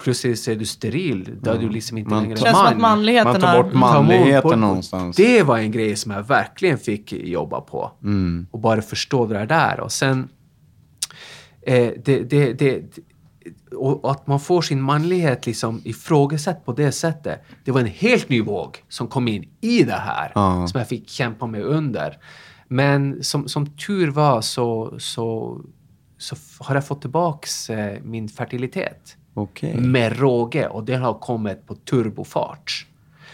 plötsligt så är du steril, då är du liksom inte Man längre Känns att man. manligheten Man tar bort manligheten någonstans. Det var en grej som jag verkligen fick jobba på. Och bara förstå det där. Och sen... Eh, det, det, det, och att man får sin manlighet liksom ifrågasatt på det sättet. Det var en helt ny våg som kom in i det här. Ja. Som jag fick kämpa mig under. Men som, som tur var så, så, så har jag fått tillbaks eh, min fertilitet Okej. med råge och det har kommit på turbofart.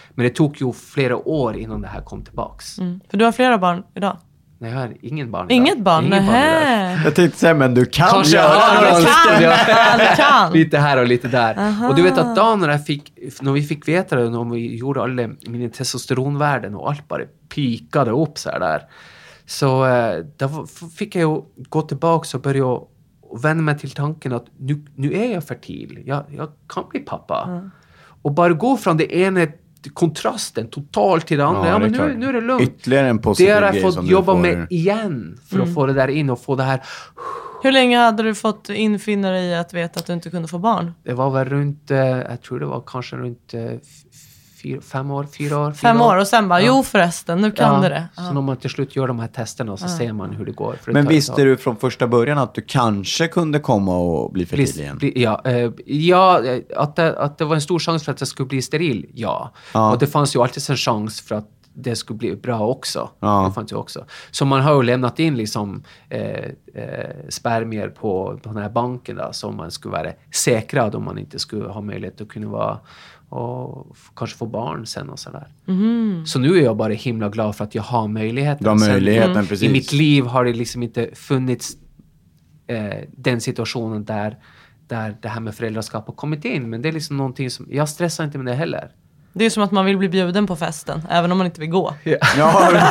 Men det tog ju flera år innan det här kom tillbaks. Mm. För du har flera barn idag? Nej, jag har ingen barn idag. Inget barn? Ingen barn. Jag tänkte säga, men du kan Kanske göra kan. Ja. Ja, kan. Lite här och lite där. Och du vet att dagen när, jag fick, när vi fick veta det, när vi gjorde alla mina testosteronvärden och allt bara pikade upp så här där. Så eh, då fick jag ju gå tillbaka och börja och vända mig till tanken att nu, nu är jag fertil. Jag, jag kan bli pappa. Och bara gå från det ena kontrasten totalt till det andra. Ja, Ja, det är men nu, nu är det lugnt. Ytterligare en Det positiv har jag fått jobba får- med igen för att få det där in och få det här Hur länge hade du fått infinna dig i att veta att du inte kunde få barn? Det var väl runt, eh, jag tror det var kanske runt eh, fyra, fem år, fyra år. Fem år och sen bara, jo förresten, nu kan ja. du det. Så när man till slut gör de här testerna och så ser man hur det går. Det Men visste du från första början att du kanske kunde komma och bli fertil bli, igen? bli, ja, eh, ja eh, att, det, att det var en stor chans för att jag skulle bli steril, ja. Ja. Och det fanns ju alltid en chans för att det skulle bli bra också. Ja. Det fanns ju också. Så man har ju lämnat in liksom eh, eh, spermier på, på den här banken då, som man skulle vara säkrad om man inte skulle ha möjlighet att kunna vara och kanske få barn sen och sådär. Så nu är jag bara himla glad för att jag har möjligheten. Du har Sen möjligheten, i- precis. I mitt liv har det liksom inte funnits eh, den situationen där, där det här med föräldraskap har kommit in. Men det är liksom någonting som, jag stressar inte med det heller. Det är som att man vill bli bjuden på festen, även om man inte vill gå. Ja.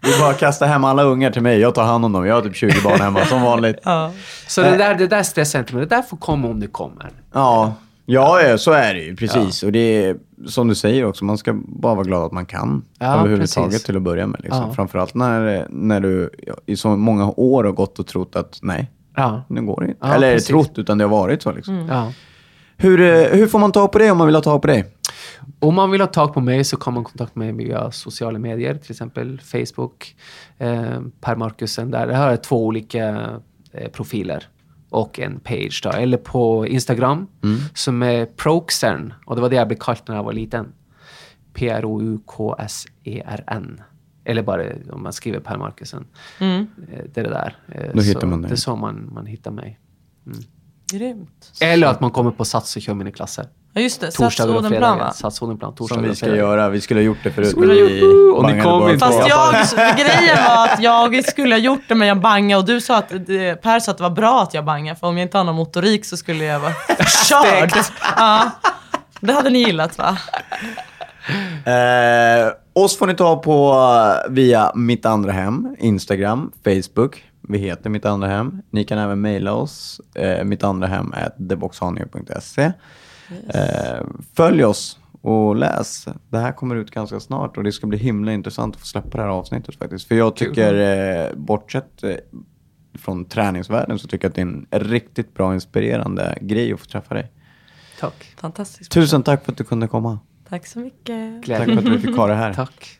Du bara kasta hem alla ungar till mig, jag tar hand om dem. Jag har typ 20 barn hemma, som vanligt. Ja. Så det, där, det där stressar inte med. Det där får komma om det kommer. Ja, Ja, ja, så är det ju. Precis. Och det är som du säger också, man ska bara vara glad att man kan Ja, överhuvudtaget precis. till att börja med. Liksom. Ja. Framförallt när, när du i så många år har gått och trott att nej, Ja. nu går det inte. Ja, Eller precis. trott, utan det har varit så. Liksom. ja. Hur, eh, hur får man tag på dig om man vill ha tag på dig? Om man vill ha tag på mig så kan man kontakta mig via sociala medier, till exempel Facebook, eh, Per Markusen där. Det här är två olika eh, profiler och en page då. Eller på Instagram som är Proxern och det var det jag blev kallad när jag var liten. P-R-O-U-K-S-E-R-N. Eller bara om man skriver Per Markusen. Eh, Det är det där. Eh, Då så hittar man dig. Det är så man, man hittar mig. Grymt. Eller att man kommer på Sats och kör mina klasser. Ja just det, Sats-Odenplan fredagar. va? Sats Odenplan, Som torsdagar vi ska göra. Vi skulle ha gjort det förut. Skulle vi och ni kom inte. Fast jag, grejen var att jag skulle ha gjort det men jag bangade och du sa att, det- Per sa att det var bra att jag bangade för om jag inte har någon motorik så skulle jag vara körd. Ja. Det hade ni gillat va? Eh, oss får ni ta på eh, via Mitt Andra Hem, Instagram, Facebook. Vi heter Mitt Andra Hem. Ni kan även mejla oss, eh, Eh, följ oss och läs. Det här kommer ut ganska snart och det ska bli himla intressant att få släppa det här avsnittet faktiskt. För jag tycker, eh, bortsett eh, från träningsvärlden, så tycker jag att det är en riktigt bra inspirerande grej att få träffa dig. Tack. Fantastiskt. Tusen tack för att du kunde komma. Tack så mycket. Tack för att vi fick ha det här. Tack.